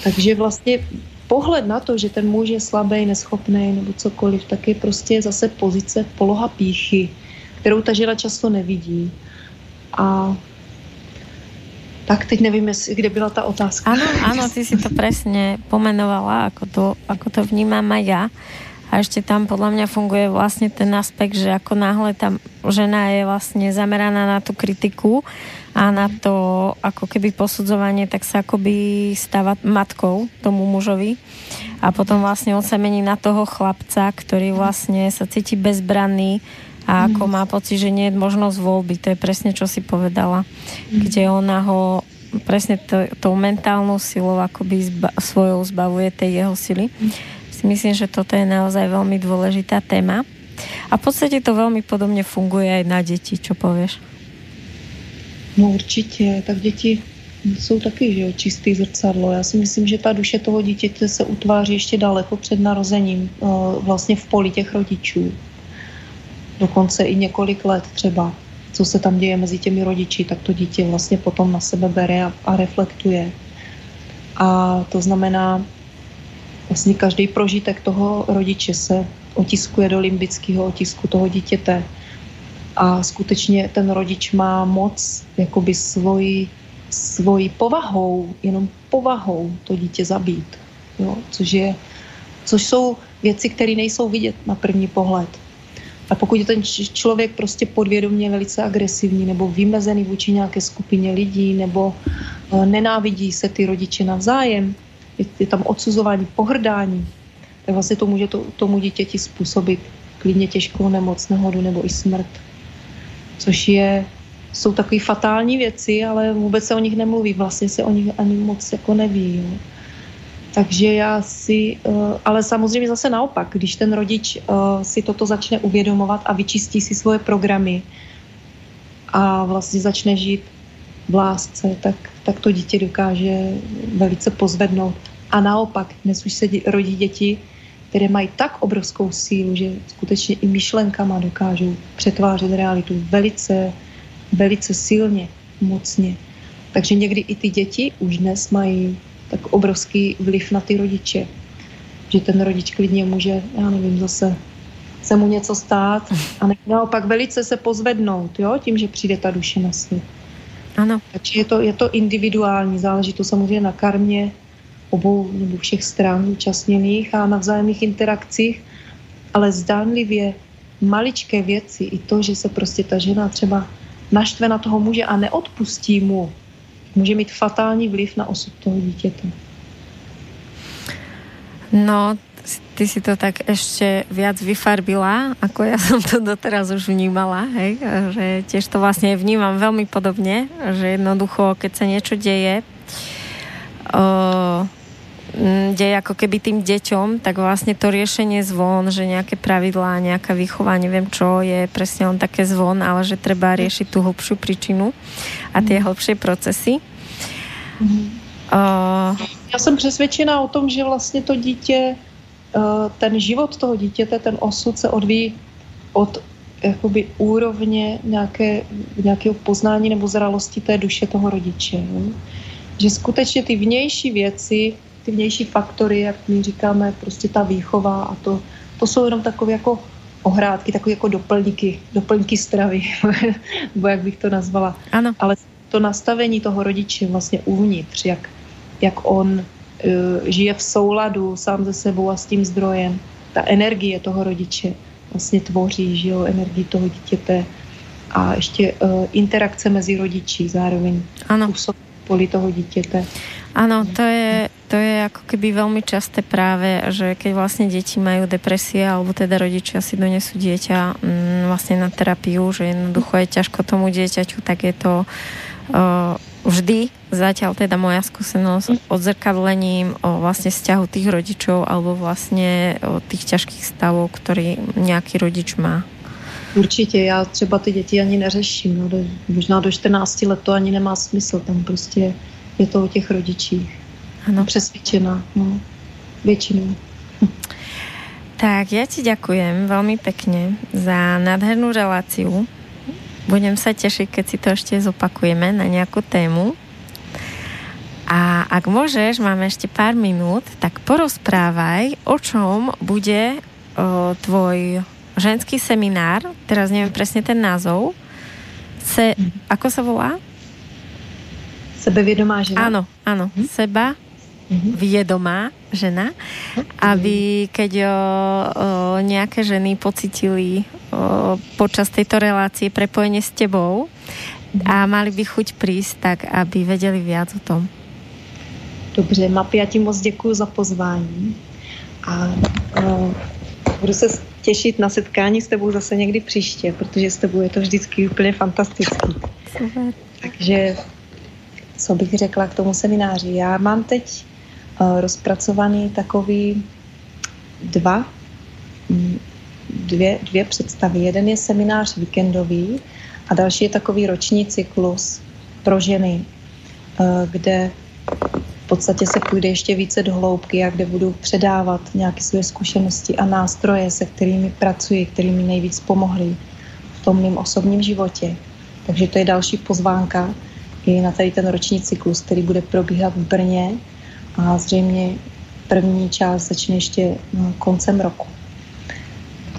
Takže vlastně pohled na to, že ten muž je slabý, neschopný nebo cokoliv, tak je prostě zase pozice poloha píchy kterou ta žena často nevidí. A tak teď nevím, kde byla ta otázka. Ano, ano, ty si to presne pomenovala, ako to, ako to vnímam aj ja. A ešte tam podľa mňa funguje vlastne ten aspekt, že ako náhle tá žena je vlastne zameraná na tú kritiku a na to ako keby posudzovanie, tak sa akoby stáva matkou tomu mužovi a potom vlastne on sa mení na toho chlapca, ktorý vlastne sa cíti bezbranný, a ako mm. má pocit, že nie je možnosť voľby. To je presne, čo si povedala. Mm. Kde ona ho presne to, tou mentálnou silou akoby zba, svojou zbavuje tej jeho sily. Mm. Si myslím, že toto je naozaj veľmi dôležitá téma. A v podstate to veľmi podobne funguje aj na deti. Čo povieš? No určitě, tak děti jsou taky že jo, čistý zrcadlo. Já si myslím, že ta duše toho dítěte se utváří ještě daleko před narozením, vlastně v poli těch rodičů dokonce i několik let třeba, co se tam děje mezi těmi rodiči, tak to dítě vlastně potom na sebe bere a, a reflektuje. A to znamená, vlastně každý prožitek toho rodiče se otiskuje do limbického otisku toho dítěte. A skutečně ten rodič má moc jakoby svoji, svoji povahou, jenom povahou to dítě zabít. Jo? Což, je, což jsou věci, které nejsou vidět na první pohled. A pokud je ten člověk prostě podvědomě velice agresivní nebo vymezený vůči nějaké skupině lidí nebo eh, nenávidí se ty rodiče navzájem, je, je tam odsuzování, pohrdání, tak vlastně to může to, tomu dítěti způsobit klidně těžkou nemoc, nehodu nebo i smrt. Což je, jsou takové fatální věci, ale vůbec se o nich nemluví, vlastně se o nich ani moc jako neví. Jo. Takže já si, eh, ale samozřejmě zase naopak, když ten rodič eh, si toto začne uvědomovat a vyčistí si svoje programy a vlastně začne žít v lásce, tak, tak to dítě dokáže velice pozvednout. A naopak, dnes už se rodí děti, které mají tak obrovskou sílu, že skutečně i myšlenkama dokážou přetvářet realitu velice, velice silně, mocně. Takže někdy i ty děti už dnes mají tak obrovský vliv na ty rodiče. Že ten rodič klidně může, já nevím, zase se mu něco stát a naopak velice se pozvednout, jo, tím, že přijde ta duše na svět. Ano. Takže je to, je to individuální, záleží to samozřejmě na karmě obou nebo všech stran účastněných a na vzájemných interakcích, ale zdánlivě maličké věci, i to, že se prostě ta žena třeba naštve na toho muže a neodpustí mu, může mít fatální vliv na osud toho dítěte. No, ty si to tak ešte viac vyfarbila, ako ja som to doteraz už vnímala, hej, že tiež to vlastne vnímam veľmi podobne, že jednoducho, keď sa niečo deje, o, deje ako keby tým deťom, tak vlastne to riešenie zvon, že nejaké pravidlá, nejaká výchova, neviem čo, je presne len také zvon, ale že treba riešiť tú hlbšiu príčinu a tie hlbšie procesy. Uh... Já jsem přesvědčená o tom, že vlastně to dítě, ten život toho dítěte, ten osud se odvíjí od jakoby úrovně nějaké, nějakého poznání nebo zralosti té duše toho rodiče. Že skutečně ty vnější věci, ty vnější faktory, jak my říkáme, prostě ta výchova a to, to jsou jenom takové jako ohrádky, takové jako doplňky, doplňky stravy, nebo jak bych to nazvala. Ano. Ale to nastavení toho rodiče vlastně uvnitř, jak, jak on uh, žije v souladu sám se sebou a s tím zdrojem, ta energie toho rodiče vlastně tvoří, že jo, energii toho dítěte a ještě uh, interakce mezi rodiči zároveň ano. Poli toho dítěte. Áno, to je, to je ako keby veľmi časté práve, že keď vlastne deti majú depresie alebo teda rodičia si donesú dieťa mm, vlastne na terapiu, že jednoducho je ťažko tomu dieťaťu, tak je to uh, vždy zatiaľ teda moja skúsenosť odzrkadlením o vlastne vzťahu tých rodičov alebo vlastne o tých ťažkých stavov, ktorý nejaký rodič má. Určitě, já třeba ty děti ani neřeším. No, do, možná do 14 let to ani nemá smysl. Tam prostě je to o těch rodičích. Ano. Přesvědčená, no, většinou. Tak, ja ti ďakujem veľmi pekne za nádhernú reláciu. Budem sa tešiť, keď si to ešte zopakujeme na nejakú tému. A ak môžeš, máme ešte pár minút, tak porozprávaj, o čom bude o, tvoj ženský seminár, teraz neviem presne ten názov. Se, ako sa volá? Sebevědomá žena. Áno, áno. Hm? Seba mm-hmm. vědomá žena, aby keď o, o, nejaké ženy pocitili o, počas tejto relácie prepojenie s tebou a mali by chuť prísť, tak aby vedeli viac o tom. Dobře, Mapi, já ti moc děkuji za pozvání a o, budu se těšit na setkání s tebou zase někdy příště, protože s tebou je to vždycky úplně fantastický. Super. Takže co bych řekla k tomu semináři. Já mám teď uh, rozpracovaný takový dva, dvě, dvě představy. Jeden je seminář víkendový a další je takový roční cyklus pro ženy, uh, kde v podstatě se půjde ještě více do hloubky a kde budu předávat nějaké své zkušenosti a nástroje, se kterými pracuji, kterými nejvíc pomohly v tom mým osobním životě. Takže to je další pozvánka i na tady ten roční cyklus, který bude probíhat v Brně a zřejmě první část začne ještě no, koncem roku.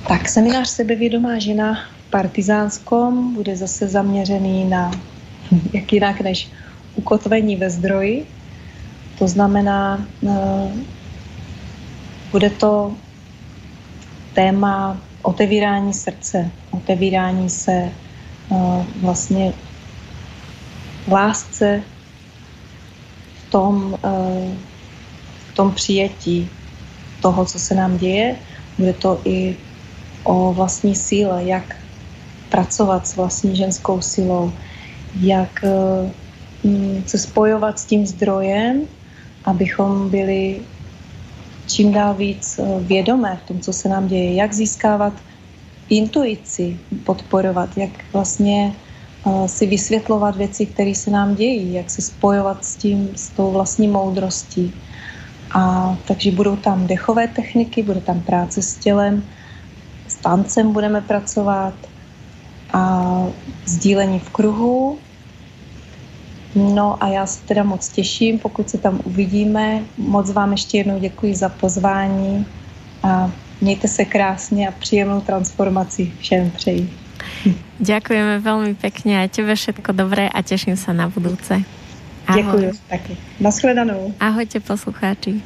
Tak seminář Sebevědomá žena v Partizánskom bude zase zaměřený na jak jinak než ukotvení ve zdroji. To znamená, no, bude to téma otevírání srdce, otevírání se uh, vlastně lásce v tom, uh, v tom přijetí toho, co se nám děje. Bude to i o vlastní síle, jak pracovat s vlastní ženskou silou, jak uh, se spojovat s tím zdrojem, abychom byli čím dál víc vědomé v tom, co se nám děje, jak získávat intuici, podporovat, jak vlastně si vysvětlovat věci, které se nám dějí, jak se spojovat s tím, s tou vlastní moudrostí. A takže budou tam dechové techniky, bude tam práce s tělem, s tancem budeme pracovat a sdílení v kruhu. No a já se teda moc těším, pokud se tam uvidíme. Moc vám ještě jednou děkuji za pozvání a mějte se krásně a příjemnou transformaci všem přeji. Ďakujeme veľmi pekne a tebe všetko dobré a teším sa na budúce. Ahoj. Ďakujem taky. Naschledanou. Ahojte poslucháči.